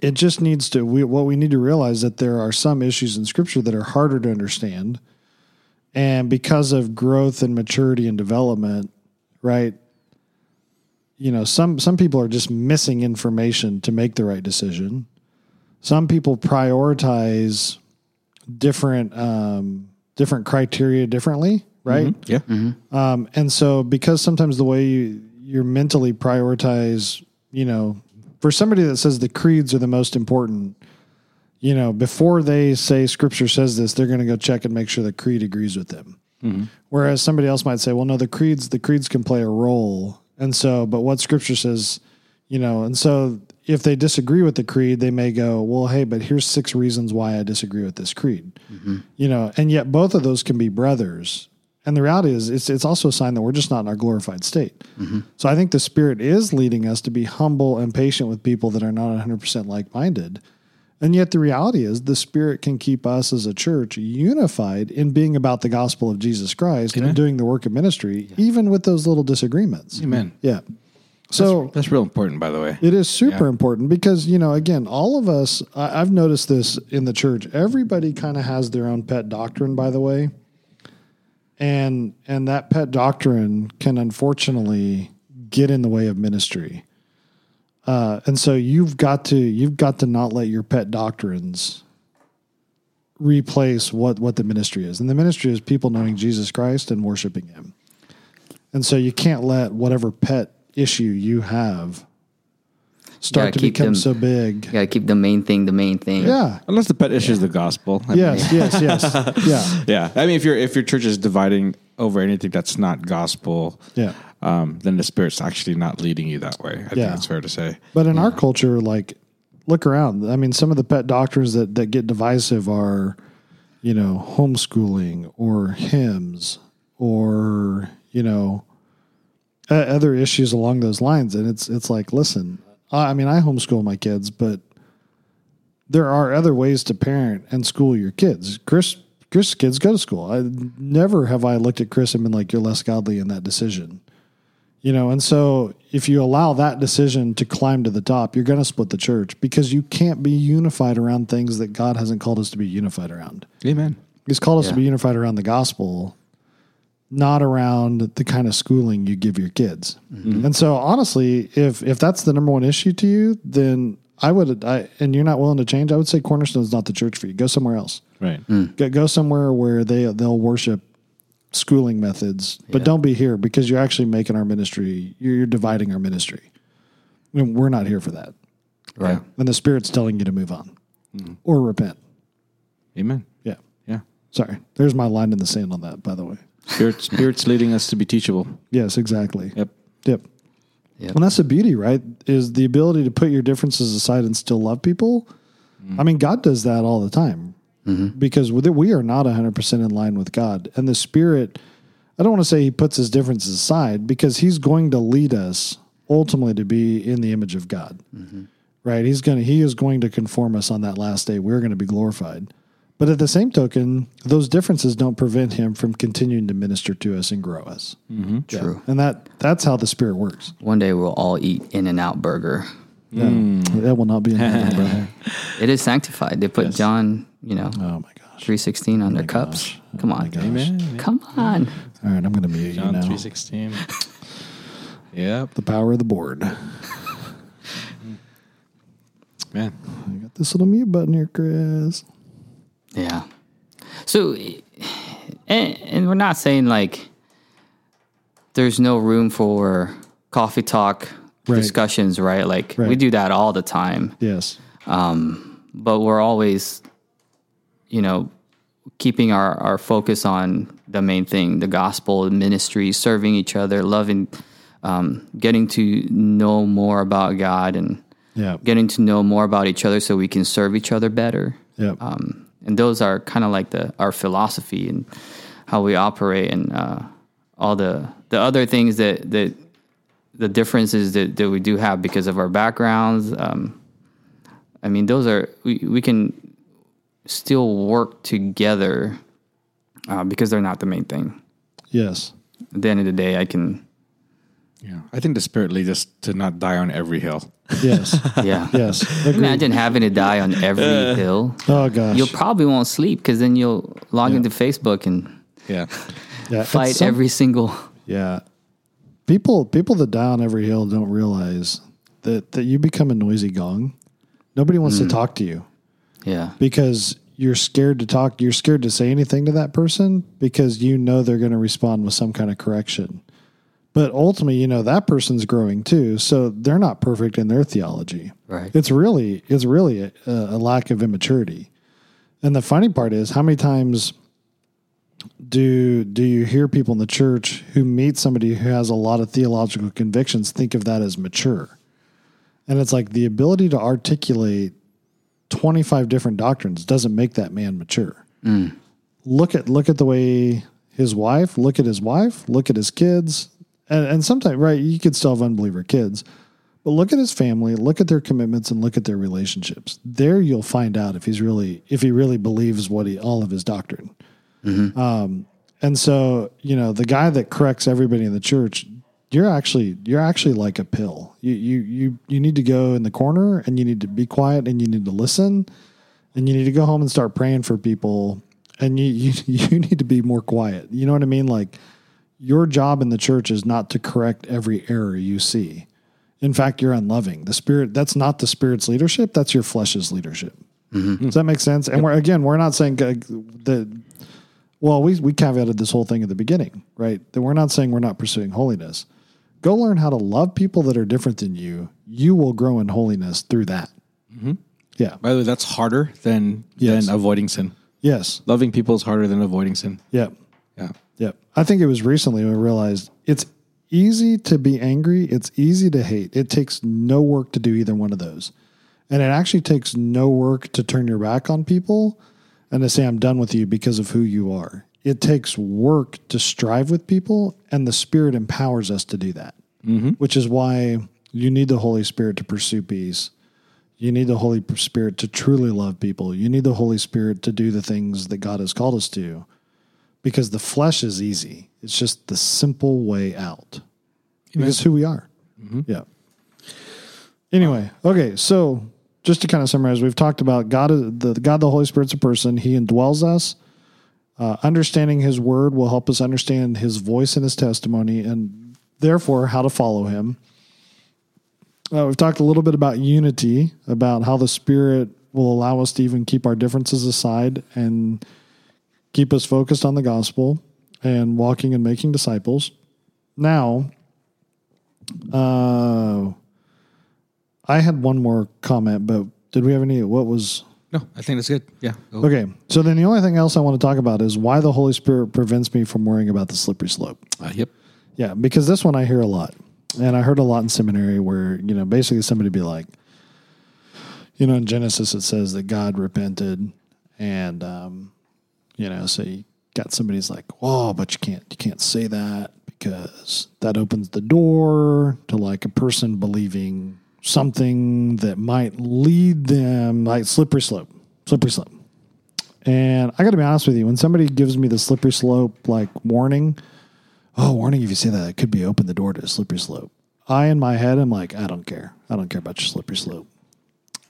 It just needs to we what we need to realize that there are some issues in scripture that are harder to understand. And because of growth and maturity and development, right? You know, some some people are just missing information to make the right decision. Some people prioritize different um, different criteria differently, right? Yeah. Um, and so because sometimes the way you you're mentally prioritize, you know, for somebody that says the creeds are the most important, you know, before they say scripture says this, they're going to go check and make sure the creed agrees with them. Whereas somebody else might say, well, no, the creeds, the creeds can play a role. And so, but what scripture says, you know, and so if they disagree with the creed, they may go, well, hey, but here's six reasons why I disagree with this creed, mm-hmm. you know, and yet both of those can be brothers. And the reality is, it's, it's also a sign that we're just not in our glorified state. Mm-hmm. So I think the Spirit is leading us to be humble and patient with people that are not 100% like minded. And yet the reality is, the Spirit can keep us as a church unified in being about the gospel of Jesus Christ and doing the work of ministry, even with those little disagreements. Amen. Yeah. So That's real important, by the way. it is super Yeah. important because, you know, again, all of us, I, I've noticed this in the church. Everybody kind of has their own pet doctrine, by the way. And and that pet doctrine can unfortunately get in the way of ministry. Uh, and so you've got to you've got to not let your pet doctrines replace what what the ministry is. And the ministry is people knowing Jesus Christ and worshiping him. And so you can't let whatever pet issue you have start Gotta become them- so big. You gotta keep the main thing the main thing. Yeah. Unless the pet issue is the gospel. I mean, Yes, yes, yes. Yeah. yeah. I mean, if your if your church is dividing over anything that's not gospel, Yeah. um, then the spirit's actually not leading you that way. I Yeah. think it's fair to say. But in our culture, like, look around. I mean, some of the pet doctrines that, that get divisive are, you know, homeschooling or hymns or, you know, uh, other issues along those lines. And it's, it's like, listen, I I mean, I homeschool my kids, but there are other ways to parent and school your kids. Chris, Chris kids go to school. I never have I looked at Chris and been like, you're less godly in that decision. You know, and so if you allow that decision to climb to the top, you're going to split the church because you can't be unified around things that God hasn't called us to be unified around. Amen. He's called us to be unified around the gospel, not around the kind of schooling you give your kids. Mm-hmm. And so honestly, if if that's the number one issue to you, then I would I and you're not willing to change, I would say Cornerstone is not the church for you. Go somewhere else. Right. Hmm. Go, go somewhere where they they'll worship schooling methods, but don't be here because you're actually making our ministry. You're, you're dividing our ministry. And we're not here for that. Right. And the Spirit's telling you to move on mm-hmm. or repent. Amen. Yeah. Yeah. Sorry. There's my line in the sand on that. By the way. Spirit, spirit's leading us to be teachable. Yes, exactly. Yep. Yep. Yep. And that's the beauty, right? Is the ability to put your differences aside and still love people. Mm-hmm. I mean, God does that all the time mm-hmm. because with it, we are not 100% in line with God. And the Spirit, I don't want to say He puts His differences aside because He's going to lead us ultimately to be in the image of God, mm-hmm. right? He's going to, He is going to conform us on that last day. We're going to be glorified. But at the same token, those differences don't prevent Him from continuing to minister to us and grow us. Mm-hmm. True. And that that's how the Spirit works. One day we'll all eat In and Out Burger. No, mm. that will not be in heaven, brother. It is sanctified. They put John, you know, Oh my gosh. three sixteen on their oh cups. gosh. Come Oh on, gosh. Amen. come on. All right, I'm going to mute John you now. John three sixteen. Yep. The power of the board. Man, I got this little mute button here, Chris. Yeah. So, and, and we're not saying like there's no room for coffee talk Right. discussions, right? Like we do that all the time, Yes. Um, but we're always, you know, keeping our, our focus on the main thing the gospel, ministry, serving each other, loving, um, getting to know more about God and Yeah. getting to know more about each other so we can serve each other better. Yeah. um, and those are kind of like the our philosophy and how we operate and uh, all the the other things that that the differences that, that we do have because of our backgrounds um, i mean those are we, we can still work together uh, because they're not the main thing yes. at the end of the day i can Yeah. I think the spirit leads us to not die on every hill. Yes. yeah yes. Agreed. imagine having to die on every hill Oh gosh. You'll probably won't sleep because then you'll log into facebook and Yeah. yeah. fight some- every single Yeah. People people that die on every hill don't realize that that you become a noisy gong. Nobody wants Mm. to talk to you yeah because you're scared to talk, you're scared to say anything to that person because you know they're going to respond with some kind of correction. But ultimately, you know that person's growing too, so they're not perfect in their theology. Right. It's really it's really a, a lack of immaturity. And the funny part is, how many times do do you hear people in the church who meet somebody who has a lot of theological convictions think of that as mature? And it's like the ability to articulate 25 different doctrines doesn't make that man mature. Mm. Look at look at the way his wife, look at his wife, look at his kids. And and sometimes right, you could still have unbeliever kids. But look at his family, look at their commitments and look at their relationships. There you'll find out if he's really if he really believes what he all of his doctrine. Um, and so, you know, the guy that corrects everybody in the church, you're actually you're actually like a pill. You you you you need to go in the corner and you need to be quiet and you need to listen and you need to go home and start praying for people and you you you need to be more quiet. You know what I mean? Like your job in the church is not to correct every error you see. In fact, you're unloving. The spirit that's not the spirit's leadership, that's your flesh's leadership. Does that make sense? And we're again, we're not saying uh, that well, we we caveated this whole thing at the beginning, right? That we're not saying we're not pursuing holiness. Go learn how to love people that are different than you. You will grow in holiness through that. Yeah. By the way, that's harder than Yes. than avoiding sin. Yes. Loving people is harder than avoiding sin. Yeah. Yeah. Yep. I think it was recently I realized it's easy to be angry. It's easy to hate. It takes no work to do either one of those. And it actually takes no work to turn your back on people and to say, I'm done with you because of who you are. It takes work to strive with people, and the Spirit empowers us to do that, mm-hmm. which is why you need the Holy Spirit to pursue peace. You need the Holy Spirit to truly love people. You need the Holy Spirit to do the things that God has called us to because the flesh is easy. It's just the simple way out. Because who we are. Yeah. Anyway, okay, so just to kind of summarize, we've talked about God, the God, the Holy Spirit's a person. He indwells us. Uh, understanding His Word will help us understand His voice and His testimony, and therefore how to follow Him. Uh, we've talked a little bit about unity, about how the Spirit will allow us to even keep our differences aside and keep us focused on the gospel and walking and making disciples. Now, uh, I had one more comment, but did we have any? What was No, I think that's good. Yeah. Go. okay? So then the only thing else I want to talk about is why the Holy Spirit prevents me from worrying about the slippery slope. Uh, yep. Yeah, because this one I hear a lot. And I heard a lot in seminary where, you know, basically somebody be like, you know, in Genesis it says that God repented and um, you know, so you got somebody's like, Oh, but you can't you can't say that because that opens the door to like a person believing something that might lead them like slippery slope. Slippery slope. And I gotta be honest with you, when somebody gives me the slippery slope like warning, oh, warning if you say that, it could be open the door to a slippery slope. I, in my head, am like, I don't care. I don't care about your slippery slope.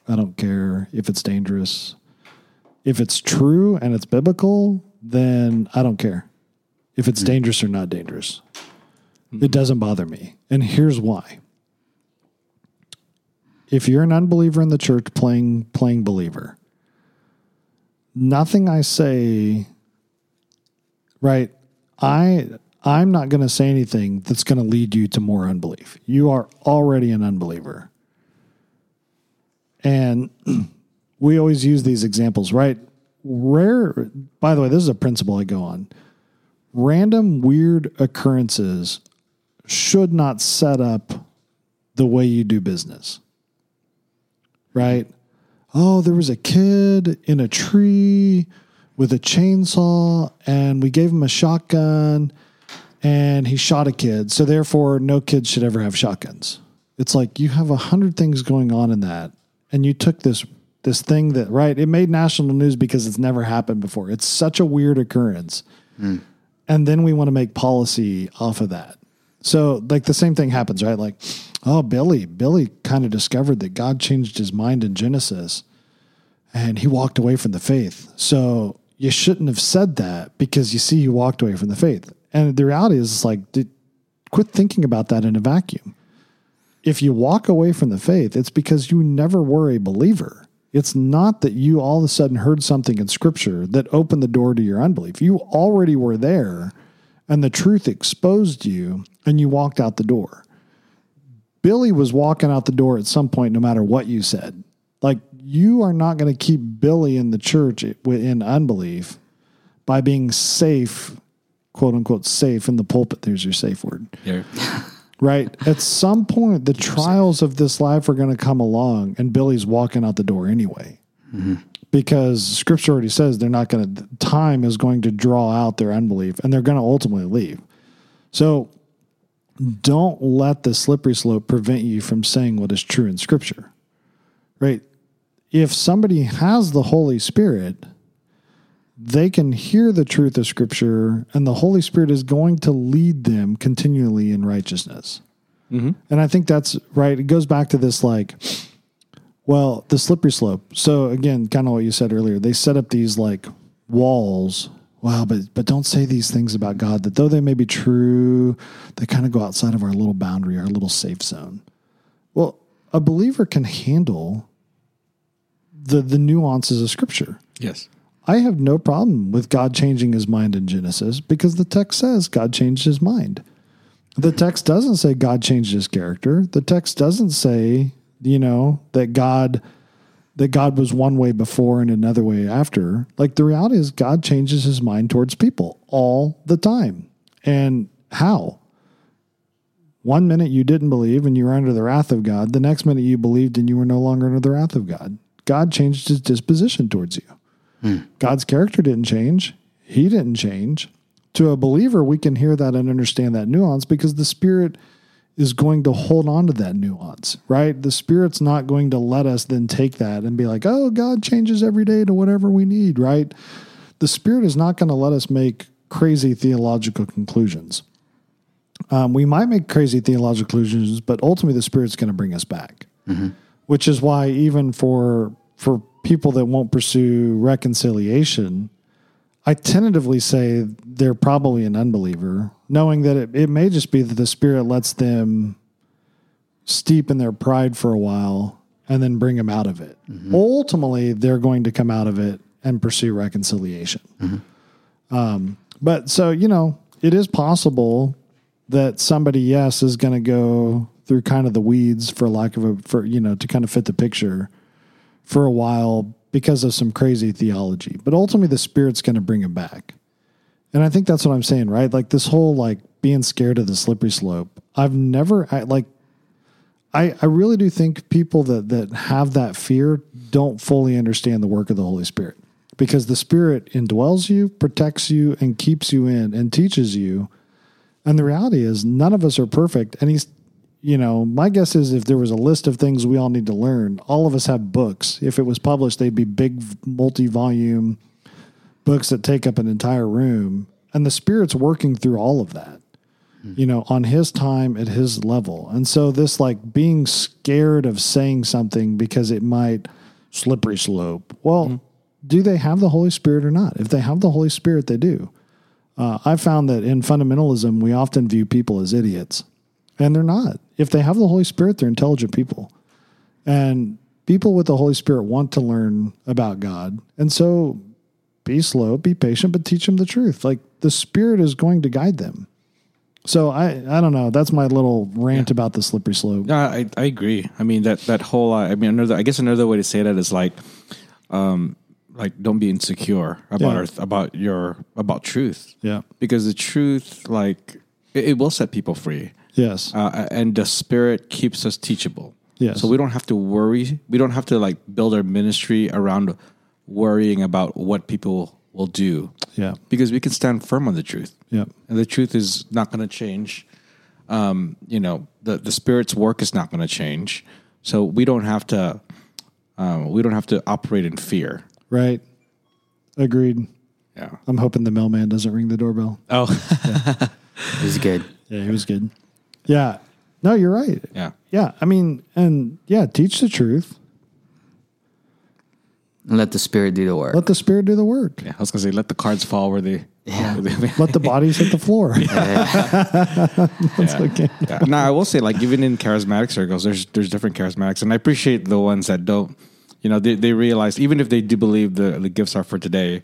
I don't care if it's dangerous. If it's true and it's biblical, then I don't care if it's hmm. dangerous or not dangerous. It doesn't bother me. And here's why. If you're an unbeliever in the church playing playing believer, nothing I say right i i'm not going to say anything that's going to lead you to more unbelief you are already an unbeliever and we always use these examples right rare by the way this is a principle i go on random weird occurrences should not set up the way you do business right oh, there was a kid in a tree with a chainsaw, and we gave him a shotgun, and he shot a kid. So therefore, no kids should ever have shotguns. It's like you have a hundred things going on in that, and you took this this thing that right. It made national news because it's never happened before. It's such a weird occurrence, mm. and then we want to make policy off of that. So like the same thing happens, right? Like, oh, Billy, Billy kind of discovered that God changed his mind in Genesis and he walked away from the faith. So you shouldn't have said that because you see he walked away from the faith. And the reality is it's like dude, quit thinking about that in a vacuum. If you walk away from the faith, it's because you never were a believer. It's not that you all of a sudden heard something in scripture that opened the door to your unbelief. You already were there and the truth exposed you and you walked out the door. Billy was walking out the door at some point, no matter what you said. Like, you are not going to keep Billy in the church in unbelief by being safe, quote unquote, safe in the pulpit. There's your safe word. Yeah. Right. At some point, the trials of this life are going to come along, and Billy's walking out the door anyway. Mm-hmm. Because scripture already says they're not going to, time is going to draw out their unbelief, and they're going to ultimately leave. So don't let the slippery slope prevent you from saying what is true in scripture. Right. If somebody has the Holy Spirit, they can hear the truth of Scripture, and the Holy Spirit is going to lead them continually in righteousness. Mm-hmm. And I think that's right. It goes back to this, like, well, the slippery slope. So again, kind of what you said earlier, they set up these like walls. Wow, but but don't say these things about God that though they may be true, they kind of go outside of our little boundary, our little safe zone. Well, a believer can handle the the nuances of Scripture. Yes. I have no problem with God changing his mind in Genesis because the text says God changed his mind. The text doesn't say God changed his character. The text doesn't say, you know, that God that God was one way before and another way after. Like the reality is God changes his mind towards people all the time. And how? One minute you didn't believe and you were under the wrath of God. The next minute you believed and you were no longer under the wrath of God. God changed his disposition towards you. God's character didn't change. He didn't change. To a believer, we can hear that and understand that nuance because the Spirit is going to hold on to that nuance, right? The Spirit's not going to let us then take that and be like, oh, God changes every day to whatever we need, right? The Spirit is not going to let us make crazy theological conclusions. Um, we might make crazy theological conclusions, but ultimately the Spirit's going to bring us back. Which is why even for for people that won't pursue reconciliation, I tentatively say they're probably an unbeliever, knowing that it, it may just be that the Spirit lets them steep in their pride for a while and then bring them out of it. Ultimately, they're going to come out of it and pursue reconciliation. Um, but so, you know, it is possible that somebody, yes, is going to go through kind of the weeds for lack of a, for, you know, to kind of fit the picture for a while because of some crazy theology. But ultimately, the Spirit's going to bring him back. And I think that's what I'm saying, right? Like this whole like being scared of the slippery slope. I've never I, like I I really do think people that that have that fear don't fully understand the work of the Holy Spirit. Because the Spirit indwells you, protects you and keeps you in and teaches you. And the reality is none of us are perfect and he's you know, my guess is if there was a list of things we all need to learn, all of us have books. If it was published, they'd be big multi-volume books that take up an entire room. And the spirit's working through all of that you know on his time at his level. And so this like being scared of saying something because it might slippery slope well do they have the holy spirit or not? If they have the holy spirit they do. Uh, i found that in fundamentalism we often view people as idiots. And they're not if they have the holy spirit they're intelligent people and people with the holy spirit want to learn about god and so be slow, be patient, but teach them the truth. Like the Spirit is going to guide them. So I, I don't know. That's my little rant about the slippery slope. No, I, I agree. I mean that that whole. I mean another. I guess another way to say that is like, um, like don't be insecure about Yeah. our, about your about truth. Yeah. because the truth, like, it, it will set people free. Yes. uh, and the spirit keeps us teachable. Yes. So we don't have to worry. We don't have to like build our ministry around worrying about what people will do. Yeah. Because we can stand firm on the truth. Yeah. And the truth is not going to change. Um, you know, the the spirit's work is not going to change. So we don't have to. Um, we don't have to operate in fear. Right. Agreed. Yeah. I'm hoping the mailman doesn't ring the doorbell. Oh. It was good. Yeah, he was good. Yeah. No, you're right. yeah. Yeah. I mean, and yeah, teach the truth. And let the spirit do the work. Let the Spirit do the work. Yeah. I was going to say, let the cards fall where they. Yeah. Let the bodies hit the floor. That's okay. yeah. Now I will say, like even in charismatic circles, there's there's different charismatics, and I appreciate the ones that don't You know, they they realize even if they do believe the the gifts are for today,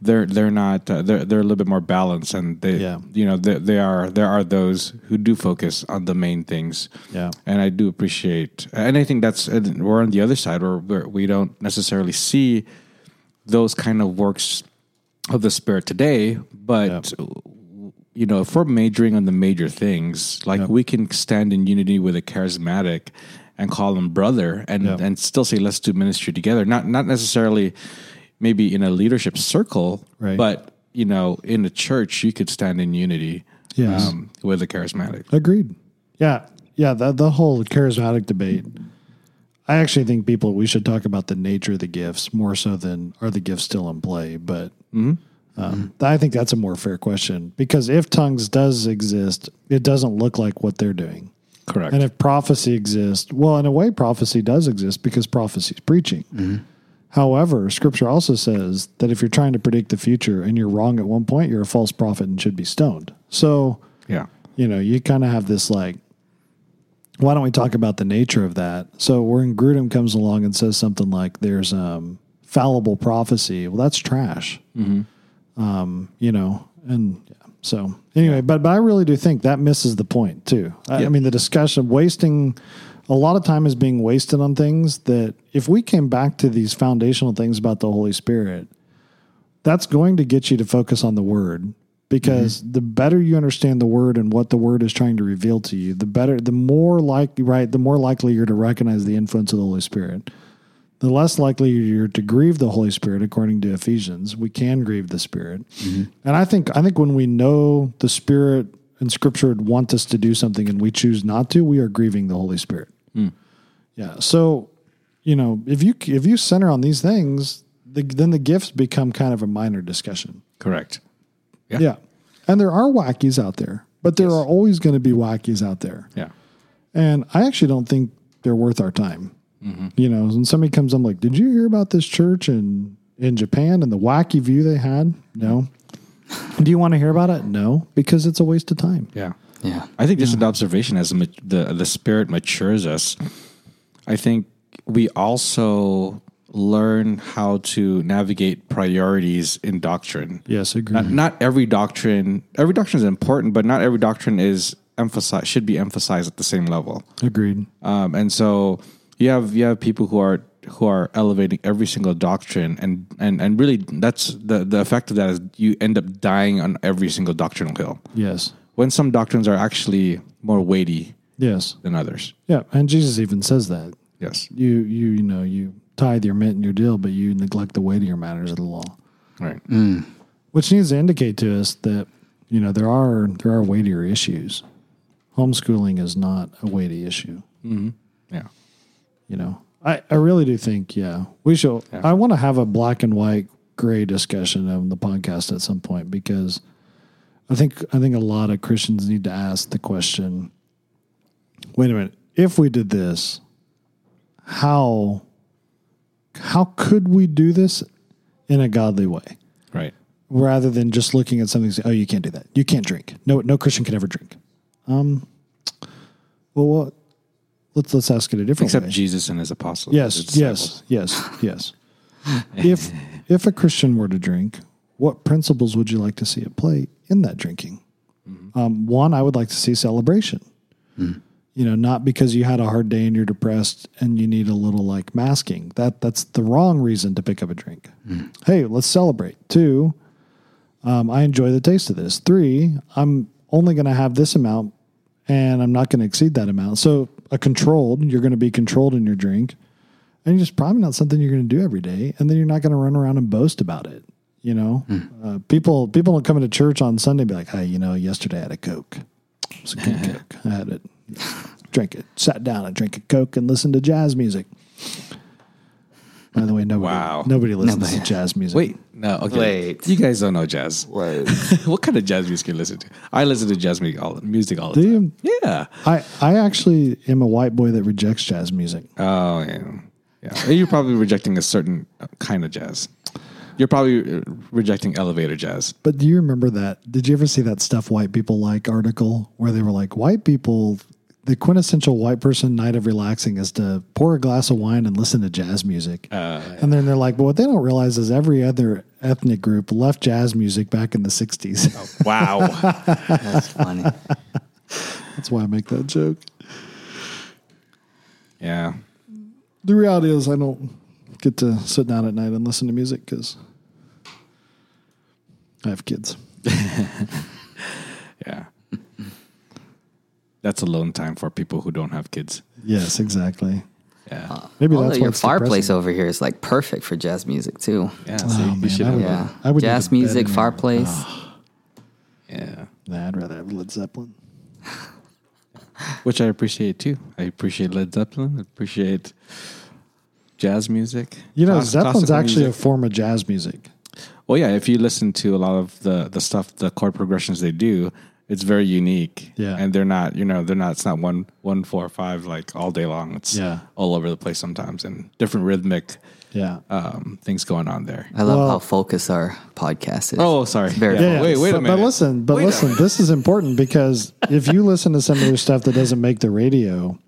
they're they're not uh, they're they're a little bit more balanced, and they Yeah. you know they, they are there are those who do focus on the main things. Yeah. and I do appreciate, and I think that's we're on the other side where where we don't necessarily see those kind of works of the spirit today, but you know, if we're majoring on the major things, like we can stand in unity with a charismatic and call him brother and Yeah. and still say let's do ministry together. Not not necessarily maybe in a leadership circle, Right. but you know, in the church you could stand in unity Yes. um, with a charismatic. Agreed. Yeah. Yeah. The, the whole charismatic debate. I actually think people, we should talk about the nature of the gifts more so than are the gifts still in play. But um, I think that's a more fair question because if tongues does exist, it doesn't look like what they're doing. Correct. And if prophecy exists, well, in a way, prophecy does exist because prophecy is preaching. However, scripture also says that if you're trying to predict the future and you're wrong at one point, you're a false prophet and should be stoned. So, yeah. you know, you kind of have this like, why don't we talk about the nature of that? So when Grudem comes along and says something like there's um, fallible prophecy, well, that's trash. Um, you know, and yeah, so anyway, but but I really do think that misses the point too. I, I mean, the discussion of wasting a lot of time is being wasted on things that if we came back to these foundational things about the Holy Spirit, that's going to get you to focus on the word. Because mm-hmm. the better you understand the word and what the word is trying to reveal to you the better the more like right the more likely you're to recognize the influence of the holy spirit. The less likely you're to grieve the holy spirit according to ephesians. We can grieve the spirit. Mm-hmm. And i think i think when we know the spirit and scripture would want us to do something and we choose not to we are grieving the holy spirit yeah so you know if you if you center on these things the, then the gifts become kind of a minor discussion Correct. Yeah. yeah. And there are wackies out there, but there are always going to be wackies out there. Yeah. And I actually don't think they're worth our time. Mm-hmm. You know, when somebody comes, I'm like, did you hear about this church in, in Japan and the wacky view they had? No. Do you want to hear about it? No, because it's a waste of time. Yeah. Yeah. I think just an observation as the the the spirit matures us. I think we also learn how to navigate priorities in doctrine. Yes, agree. Not, not every doctrine, every doctrine is important, but not every doctrine is emphasized should be emphasized at the same level. Agreed. Um, and so you have you have people who are who are elevating every single doctrine, and and and really that's the the effect of that is you end up dying on every single doctrinal hill. Yes. When some doctrines are actually more weighty Yes. than others. Yeah. And Jesus even says that. Yes. You, you, you know, you tithe your mint and your deal, but you neglect the weightier matters of the law. Right. Mm. which needs to indicate to us that you know there are there are weightier issues. Homeschooling is not a weighty issue. Mm-hmm. Yeah. You know, I I really do think yeah we should. I want to have a black and white gray discussion on the podcast at some point because I think I think a lot of Christians need to ask the question. Wait a minute. If we did this, how how could we do this in a godly way? Right. rather than just looking at something and say, "Oh, you can't do that. You can't drink. No, no Christian can ever drink." Um, well, what? Let's let's ask it a different Except way. Jesus and his apostles. yes, yes, yes, yes. if if a Christian were to drink, what principles would you like to see at play in that drinking? Um, one, I would like to see celebration. You know, not because you had a hard day and you're depressed and you need a little like masking. That that's the wrong reason to pick up a drink. Hey, let's celebrate. Two, um, I enjoy the taste of this. Three, I'm only going to have this amount and I'm not going to exceed that amount. So, a controlled, you're going to be controlled in your drink, and it's just probably not something you're going to do every day. And then you're not going to run around and boast about it. You know, uh, people people don't come into church on Sunday and be like, "Hey, you know, yesterday I had a Coke. It was a good Coke. I had it, drank it, sat down and drank a Coke and listened to jazz music." By the way, nobody Wow. nobody listens Nobody. to jazz music. Wait, no, okay. Wait. You guys don't know jazz. Wait. what kind of jazz music you listen to? I listen to jazz music all, music all the Do time. you? Yeah. I, I actually am a white boy that rejects jazz music. Oh, yeah. Yeah. You're probably rejecting a certain kind of jazz. You're probably uh, rejecting elevator jazz. But do you remember that? Did you ever see that stuff white people like article where they were like, white people the quintessential white person night of relaxing is to pour a glass of wine and listen to jazz music. Uh, And then they're like, but what they don't realize is every other ethnic group left jazz music back in the 60s. wow. That's funny. That's why I make that joke. yeah. The reality is, I don't get to sit down at night and listen to music because I have kids. Yeah. That's alone time for people who don't have kids. Yes, exactly. Yeah. Uh, Maybe that's your fireplace depressing. over here is like perfect for jazz music too. yeah. Oh, See, man, should I would- Yeah, I would jazz music, in here. fireplace. Ah. Yeah. Nah, I'd rather have Led Zeppelin. Which I appreciate too. I appreciate Led Zeppelin. I appreciate jazz music. You know, Class- Zeppelin's actually music. a form of jazz music. Well, yeah, if you listen to a lot of the the stuff, the chord progressions they do, it's very unique. Yeah. and they're not, you know, they're not. It's not one one four five like all day long. It's Yeah. all over the place sometimes, and different rhythmic Yeah. um, things going on there. I love Well- how focused our podcast is. Oh, sorry. very Yeah. Yeah, Wait, wait a but, minute. But listen, but Wait listen, this is important because if you listen to some of their stuff that doesn't make the radio,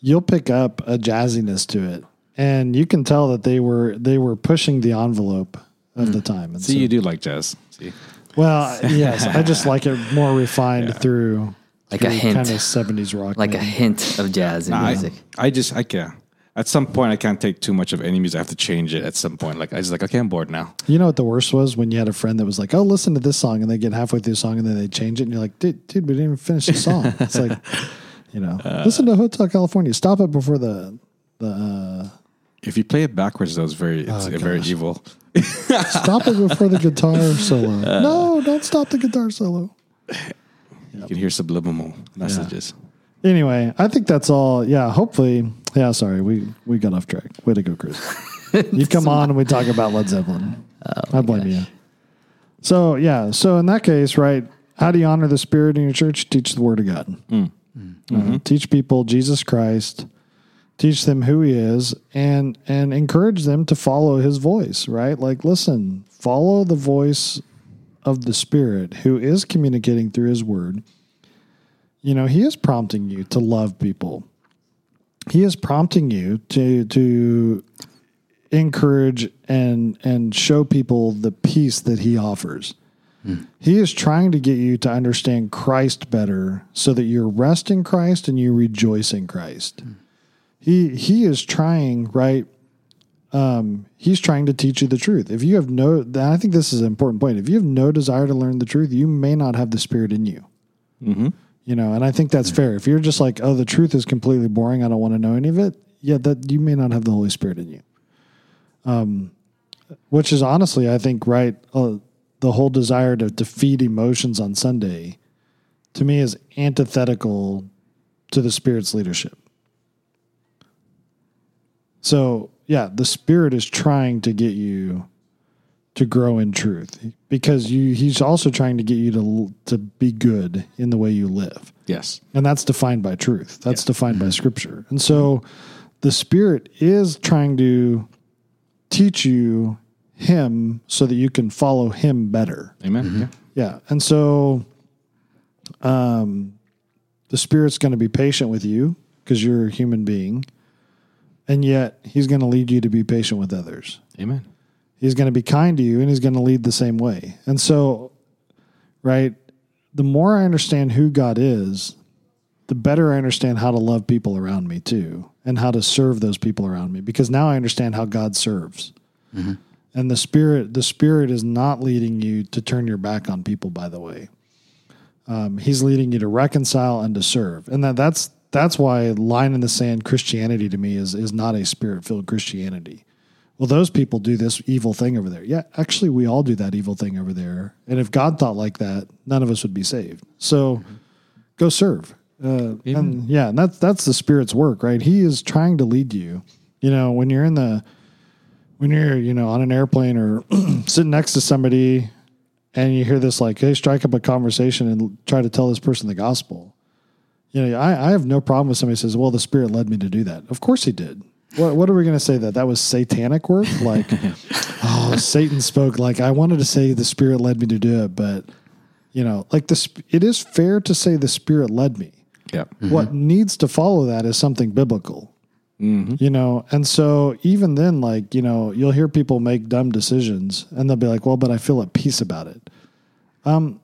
you'll pick up a jazziness to it, and you can tell that they were they were pushing the envelope of the time. And See, so- you do like jazz. See, well, yes, I just like it more refined through Like a hint. kind of seventies rock, like a hint of jazz in I, music. I just I can't. At some point, I can't take too much of any music. I have to change it at some point. Like I was like, okay, I'm bored now. You know what the worst was when you had a friend that was like, "Oh, listen to this song," and they get halfway through the song and then they change it, and you're like, "Dude, dude we didn't even finish the song." It's like, you know, listen to Hotel California. Stop it before the the uh, If you play it backwards, though, it's very it's Oh, very evil. Stop it before the guitar solo. Uh. no, don't stop the guitar solo. You can hear subliminal messages. Anyway, I think that's all. Yeah, hopefully. Yeah, sorry, we we got off track. Way to go, Chris. you come on and we talk about Led Zeppelin. Oh I blame you. So yeah, so in that case, right? How do you honor the Spirit in your church? Teach the Word of God. Hmm. Uh, mm-hmm. teach people Jesus Christ. Teach them who He is, and and encourage them to follow His voice. Right? Like, listen, follow the voice of the Spirit who is communicating through His Word. You know, He is prompting you to love people. He is prompting you to to encourage and and show people the peace that he offers. Hmm. He is trying to get you to understand Christ better so that you rest in Christ and you rejoice in Christ. Hmm. He he is trying, right? Um, he's trying to teach you the truth. If you have no I think this is an important point. If you have no desire to learn the truth, you may not have the spirit in you. You know, and I think that's fair. If you're just like, oh, the truth is completely boring, I don't want to know any of it, yeah, that you may not have the Holy Spirit in you. Um, which is honestly, I think, right. Uh, the whole desire to, to feed emotions on Sunday, to me, is antithetical to the Spirit's leadership. So, yeah, the Spirit is trying to get you to grow in truth because you he's also trying to get you to to be good in the way you live. Yes. And that's defined by truth. That's defined by scripture. And so the spirit is trying to teach you him so that you can follow him better. Amen. Yeah. Yeah. And so um the spirit's going to be patient with you because you're a human being. And yet he's going to lead you to be patient with others. Amen. He's going to be kind to you and he's going to lead the same way. And so, right, the more I understand who God is, the better I understand how to love people around me too and how to serve those people around me because now I understand how God serves. And the spirit the spirit is not leading you to turn your back on people by the way. Um, he's leading you to reconcile and to serve. And that that's that's why line in the sand Christianity to me is is not a spirit-filled Christianity well, those people do this evil thing over there. Yeah, actually, we all do that evil thing over there. And if God thought like that, none of us would be saved. So go serve. Uh, and yeah, and that's that's the Spirit's work, right? He is trying to lead you. You know, when you're in the when you're you know on an airplane or sitting next to somebody, and you hear this like, hey, strike up a conversation and try to tell this person the gospel. You know, I, I have no problem with somebody says, "Well, the Spirit led me to do that." Of course, He did. What, what are we going to say that that was satanic work? Like, oh, Satan spoke. Like, I wanted to say the Spirit led me to do it, but you know, like this, it is fair to say the Spirit led me. Yeah. What needs to follow that is something biblical. You know, and so even then, like, you know, you'll hear people make dumb decisions and they'll be like, well, but I feel at peace about it. Um,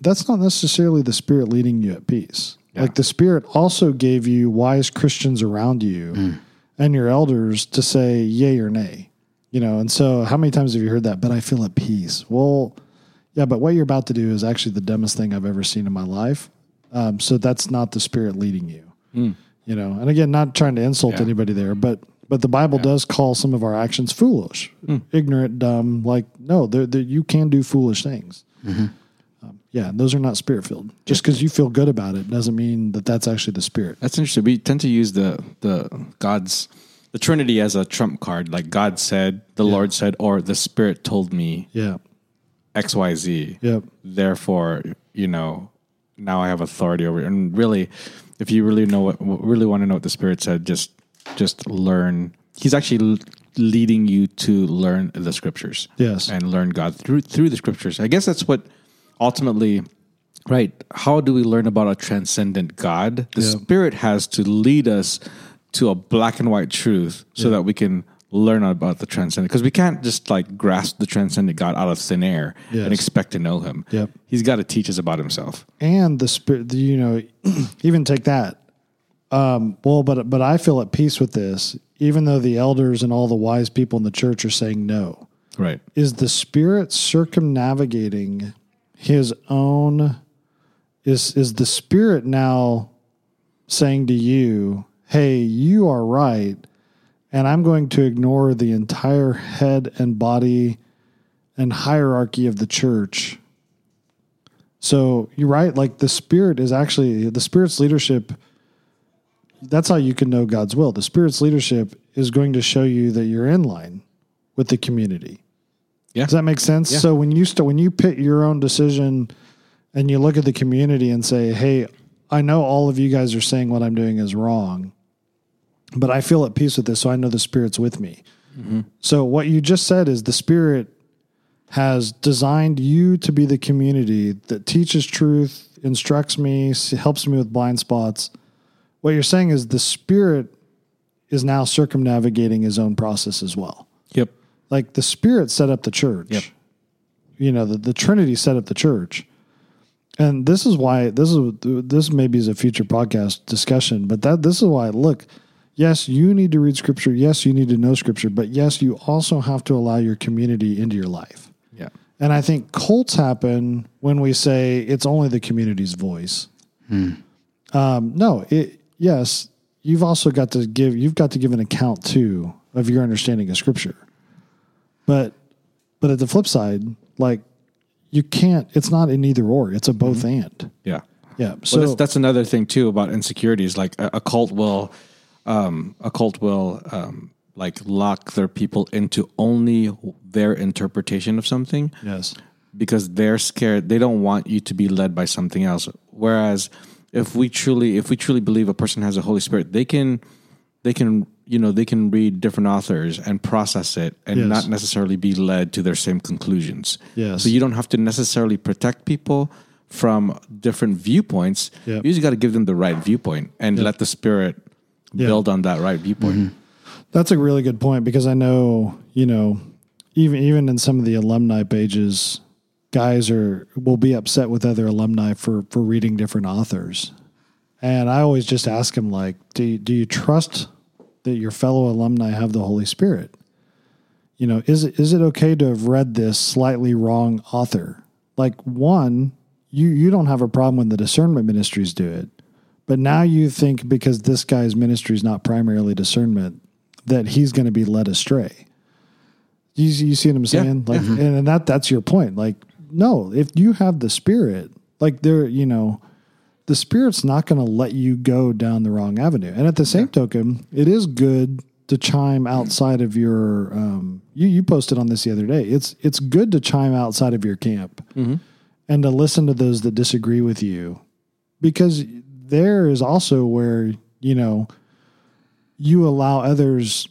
that's not necessarily the spirit leading you at peace. Like the spirit also gave you wise Christians around you and your elders to say yay or nay. You know, and so how many times have you heard that? But I feel at peace. Well, yeah, but what you're about to do is actually the dumbest thing I've ever seen in my life. Um, so that's not the spirit leading you. You know, and again, not trying to insult Yeah. anybody there, but but the Bible does call some of our actions foolish, ignorant, dumb. Like no, they're, they're, you can do foolish things. Um, yeah, those are not spirit filled. Just because you feel good about it doesn't mean that that's actually the spirit. That's interesting. We tend to use the the God's the Trinity as a trump card. Like God said, the Lord said, or the Spirit told me Yeah. X, Y, Z. Yep. Therefore, you know, now I have authority over. It. And really, if you really know what, really want to know what the Spirit said, just just learn. He's actually leading you to learn the Scriptures. Yes. and learn God through through the Scriptures. I guess that's what ultimately. Right. How do we learn about a transcendent God? The Yeah. Spirit has to lead us to a black and white truth so that we can learn about the transcendent. Because we can't just like grasp the transcendent God out of thin air Yes. and expect to know him. Yep. He's got to teach us about himself. and the spirit you know even take that um well but but i feel at peace with this even though the elders and all the wise people in the church are saying no Right. is the spirit circumnavigating his own is is the spirit now saying to you hey you are right and i'm going to ignore the entire head and body and hierarchy of the church so you're right. Like the spirit is actually the spirit's leadership. That's how you can know God's will. The spirit's leadership is going to show you that you're in line with the community. Yeah. Does that make sense? Yeah. So when you start, when you pit your own decision and you look at the community and say, Hey, I know all of you guys are saying what I'm doing is wrong, but I feel at peace with this. So I know the spirit's with me. Mm-hmm. So what you just said is the spirit has designed you to be the community that teaches truth, instructs me, helps me with blind spots. What you're saying is the spirit is now circumnavigating his own process as well. Yep. Like the spirit set up the church. Yep. You know, the, the Trinity set up the church. And this is why this is this maybe is a future podcast discussion, but that this is why look, yes, you need to read scripture, yes, you need to know scripture, but yes, you also have to allow your community into your life. Yeah. And I think cults happen when we say it's only the community's voice. Um, no, it yes, you've also got to give you've got to give an account too of your understanding of scripture. But but at the flip side, like you can't it's not an either or, it's a both and. Yeah. Yeah. So So that's, that's another thing too about insecurities. Like a, a cult will, um, a cult will um, like lock their people into only their interpretation of something yes. because they're scared. They don't want you to be led by something else. Whereas if we truly, if we truly believe a person has a Holy Spirit, they can, they can, you know, they can read different authors and process it and Yes. not necessarily be led to their same conclusions. Yes. So you don't have to necessarily protect people from different viewpoints. Yep. You just got to give them the right viewpoint and let the Spirit Yeah. build on that right viewpoint. Mm-hmm. That's a really good point because I know, you know, even even in some of the alumni pages, guys are will be upset with other alumni for for reading different authors. And I always just ask them like, do you, do you trust that your fellow alumni have the Holy Spirit? You know, is it is it okay to have read this slightly wrong author? Like one, you you don't have a problem when the discernment ministries do it. But now you think because this guy's ministry is not primarily discernment, that he's going to be led astray. You, you see what I'm saying? Like, mm-hmm. and, and that that's your point. Like, no, if you have the spirit, like there, you know, the spirit's not going to let you go down the wrong avenue. And at the same token, it is good to chime outside of your. Um, you you posted on this the other day. It's it's good to chime outside of your camp and to listen to those that disagree with you, because there is also where you know you allow others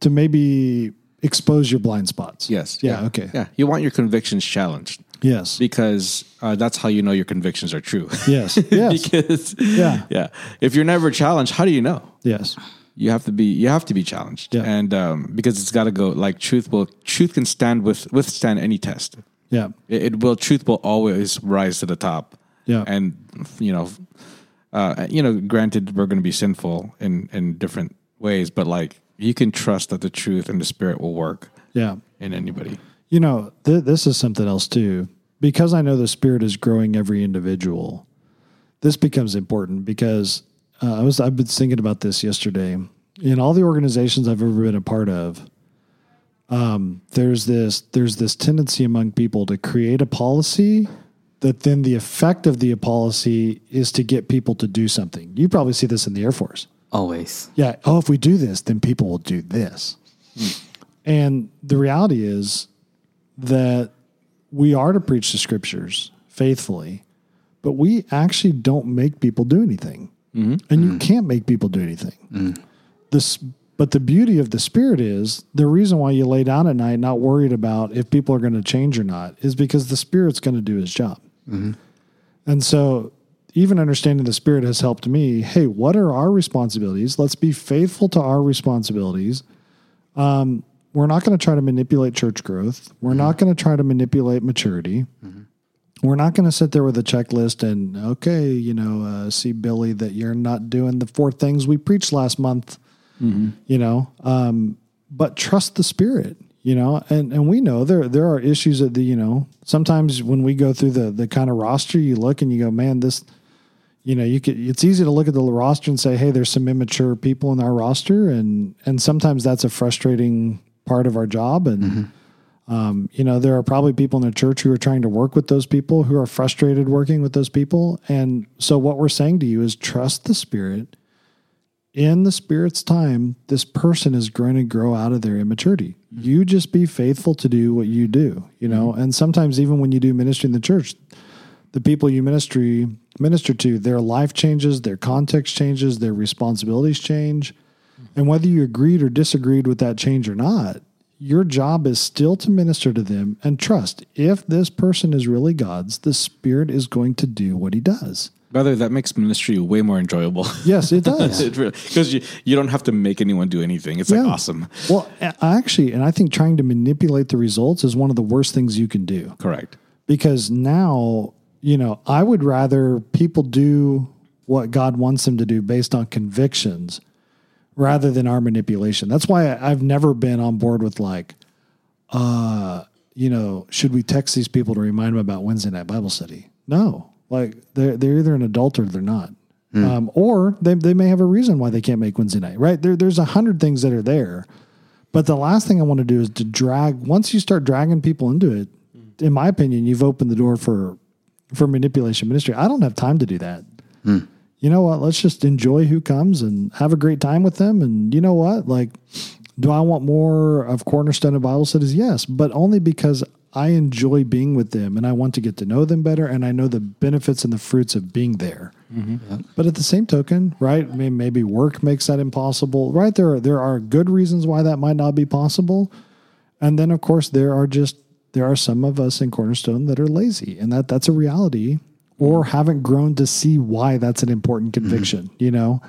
to maybe expose your blind spots. Yes. Yeah. Okay. Yeah. You want your convictions challenged. Yes. because uh, that's how you know your convictions are true. Yes. Yes. because Yeah. yeah, if you're never challenged, how do you know? yes. You have to be you have to be challenged, Yeah. and um, because it's got to go like truth will truth can stand with withstand any test. Yeah. It, it will truth will always rise to the top. Yeah. and you know, uh, you know, granted we're going to be sinful in in different ways, but like you can trust that the truth and the spirit will work Yeah. in anybody. You know, th- this is something else too. Because I know the Spirit is growing every individual, this becomes important because uh, I was I've been thinking about this yesterday. In all the organizations I've ever been a part of, um, there's this there's this tendency among people to create a policy that then the effect of the policy is to get people to do something. You probably see this in the Air Force. Always. Yeah. Oh, if we do this, then people will do this. And the reality is that we are to preach the scriptures faithfully, but we actually don't make people do anything. Mm-hmm. And you mm-hmm. can't make people do anything. Mm-hmm. This, but the beauty of the spirit is the reason why you lay down at night not worried about if people are going to change or not is because the spirit's going to do his job. And so, even understanding the Spirit has helped me. Hey, what are our responsibilities? Let's be faithful to our responsibilities. Um, we're not going to try to manipulate church growth. We're not going to try to manipulate maturity. We're not going to sit there with a checklist and, okay, you know, uh, see, Billy, that you're not doing the four things we preached last month, you know, um, but trust the Spirit you know and and we know there there are issues that the you know sometimes when we go through the the kind of roster you look and you go man this you know you could it's easy to look at the roster and say hey there's some immature people in our roster and and sometimes that's a frustrating part of our job. And mm-hmm. um, you know there are probably people in the church who are trying to work with those people who are frustrated working with those people. And so what we're saying to you is trust the spirit. In the spirit's time this person is going to grow out of their immaturity. Mm-hmm. You just be faithful to do what you do you know? Mm-hmm. And sometimes even when you do ministry in the church the people you ministry minister to their life changes their context changes their responsibilities change and whether you agreed or disagreed with that change or not your job is still to minister to them and trust if this person is really god's the spirit is going to do what he does By the way, that makes ministry way more enjoyable. yes it does Because you, you don't have to make anyone do anything. It's like awesome. Well, actually, and I think trying to manipulate the results is one of the worst things you can do Correct. because now, you know, I would rather people do what God wants them to do based on convictions rather than our manipulation. That's why I've never been on board with like, uh, you know, should we text these people to remind them about Wednesday night Bible study? No, like they're they're either an adult or they're not, um, or they they may have a reason why they can't make Wednesday night. Right there, there's a hundred things that are there, but the last thing I want to do is to drag. Once you start dragging people into it, in my opinion, you've opened the door for for manipulation ministry. I don't have time to do that. You know what? Let's just enjoy who comes and have a great time with them. And you know what? Like, do I want more of Cornerstone and Bible studies? Yes, but only because I enjoy being with them and I want to get to know them better and I know the benefits and the fruits of being there. Mm-hmm. But at the same token, right? may- Maybe work makes that impossible, right? There there are good reasons why that might not be possible, and then of course there are just there are some of us in Cornerstone that are lazy, and that that's a reality, or haven't grown to see why that's an important conviction, you know,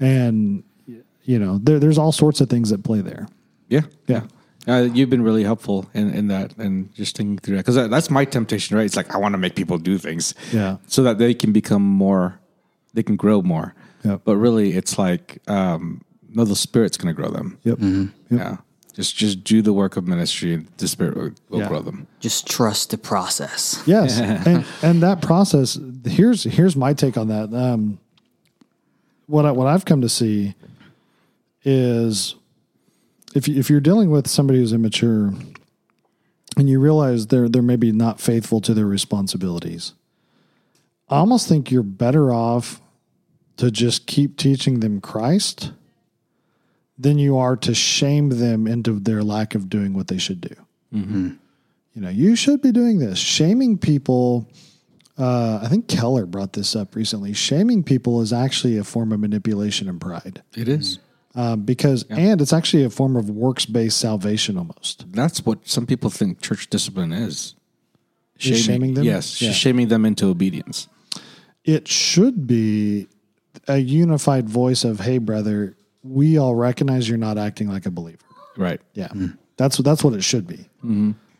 and you know there, there's all sorts of things that play there. Yeah. Yeah. Uh, you've been really helpful in, in that and just thinking through that because that, that's my temptation, right? It's like I want to make people do things, Yeah. so that they can become more, they can grow more. Yep. But really, it's like um, no, the spirit's going to grow them. Yep. Yep. Yeah, just just do the work of ministry, and the spirit will, will Yeah. grow them. Just trust the process. Yes, and and that process. Here's here's my take on that. Um, what I, what I've come to see is if you, if you're dealing with somebody who's immature, and you realize they're they're maybe not faithful to their responsibilities, I almost think you're better off to just keep teaching them Christ than you are to shame them into their lack of doing what they should do you know, you should be doing this. Shaming people, uh, I think Keller brought this up recently. Shaming people is actually a form of manipulation and pride. It is. Um, because, and it's actually a form of works based salvation almost. That's what some people think church discipline is. Is shaming them? Yes, Yeah. shaming them into obedience. it should be a unified voice of, "Hey, brother, we all recognize you're not acting like a believer." Right. Yeah, that's that's what it should be.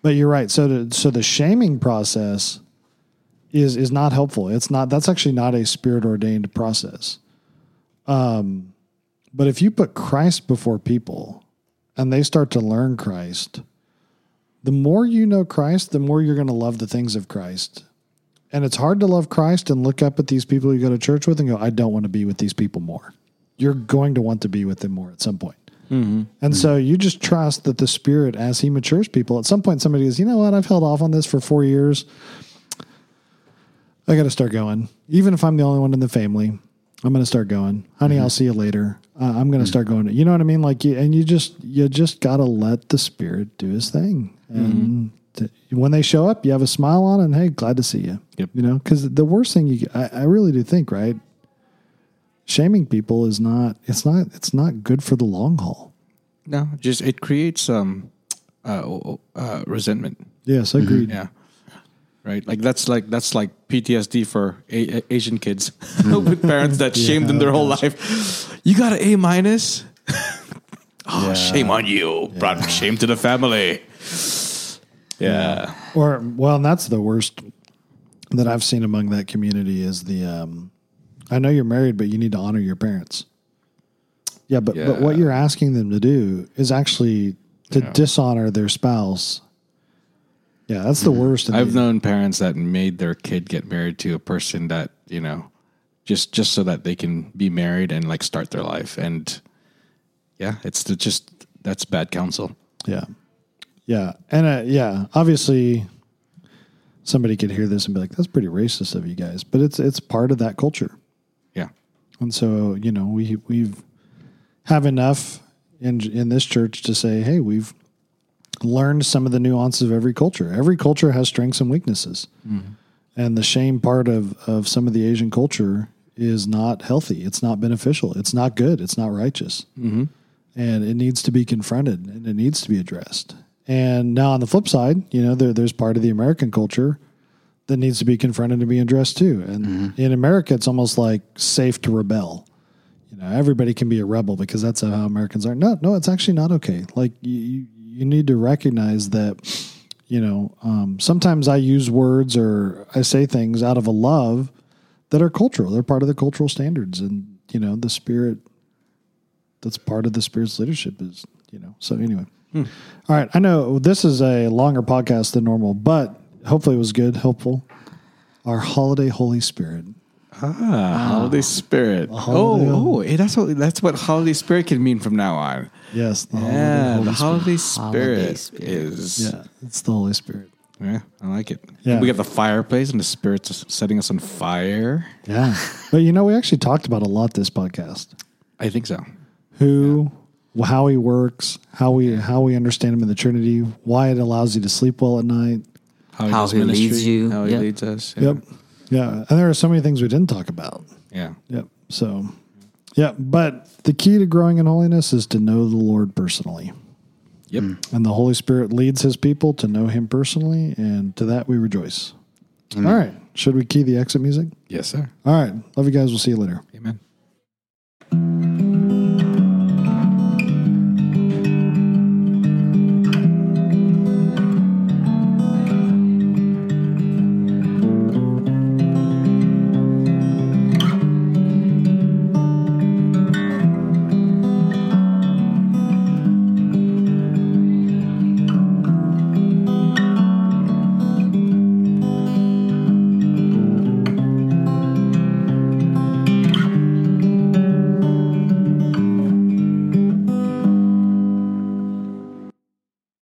But you're right. So the, so the shaming process is is not helpful. It's not. That's actually not a spirit ordained process. Um, but if you put Christ before people, and they start to learn Christ, the more you know Christ, the more you're going to love the things of Christ. And it's hard to love Christ and look up at these people you go to church with and go, I don't want to be with these people more. You're going to want to be with them more at some point. Mm-hmm. And so you just trust that the Spirit, as He matures people, at some point somebody goes, you know what? I've held off on this for four years. I got to start going. Even if I'm the only one in the family, I'm going to start going. Honey, I'll mm-hmm. see you later. Uh, I'm going to mm-hmm. start going. You know what I mean? Like, you, and you just you just got to let the Spirit do His thing. And to, when they show up, you have a smile on, and hey, glad to see you. Yep. You know, because the worst thing you, I, I really do think, right? Shaming people is not. It's not. It's not good for the long haul. No, just it creates um, uh, uh, resentment. Yes, agreed. Yeah. Right. Like that's like that's like PTSD for a- a- Asian kids with parents that shamed them their whole life. You got an A minus. oh, shame on you! Brought shame to the family. Yeah. Or well, and that's the worst that I've seen among that community is the um I know you're married, but you need to honor your parents. Yeah, but but what Yeah. you're asking them to do is actually to dishonor their spouse. Yeah, that's the worst. in I've the- known parents that made their kid get married to a person that you know, just just so that they can be married and like start their life. And yeah, it's the, just that's bad counsel. Yeah. Yeah. And uh, yeah, obviously somebody could hear this and be like, that's pretty racist of you guys. But it's it's part of that culture. And so, you know, we we've have enough in in this church to say, hey, we've learned some of the nuances of every culture. Every culture has strengths and weaknesses. Mm-hmm. And the shame part of of some of the Asian culture is not healthy. It's not beneficial. It's not good. It's not righteous. Mm-hmm. And it needs to be confronted and it needs to be addressed. And now on the flip side, you know, there, there's part of the American culture that needs to be confronted and be addressed too. And in America, it's almost like safe to rebel. You know, everybody can be a rebel because that's how Americans are. No, no, it's actually not okay. Like you, you- you need to recognize that. You know, um, sometimes I use words or I say things out of a love that are cultural. They're part of the cultural standards, and you know, the spirit. That's part of the spirit's leadership. Is you know. So anyway, all right. I know this is a longer podcast than normal, but hopefully it was good, helpful. Our holiday Holy Spirit. Ah, holiday spirit. holiday- oh, oh, eh, that's what that's what holiday spirit can mean from now on. Yes, the Yeah, Holy the Spirit. holiday spirit, Holiday spirit. is. Yeah, it's the Holy Spirit. Yeah, I like it. Yeah. We got the fireplace and the spirit's setting us on fire. Yeah, but you know, we actually talked about a lot this podcast. I think so. Who, how he works, how we how we understand him in the Trinity, why it allows you to sleep well at night. How does he leads you. How he Yep. leads us. Yeah. Yep. Yeah, and there are so many things we didn't talk about. Yeah. Yep. So, yeah, but the key to growing in holiness is to know the Lord personally. Yep. Hmm. And the Holy Spirit leads his people to know him personally, and to that we rejoice. All right. Should we key the exit music? Yes, sir. All right. Love you guys. We'll see you later. Amen.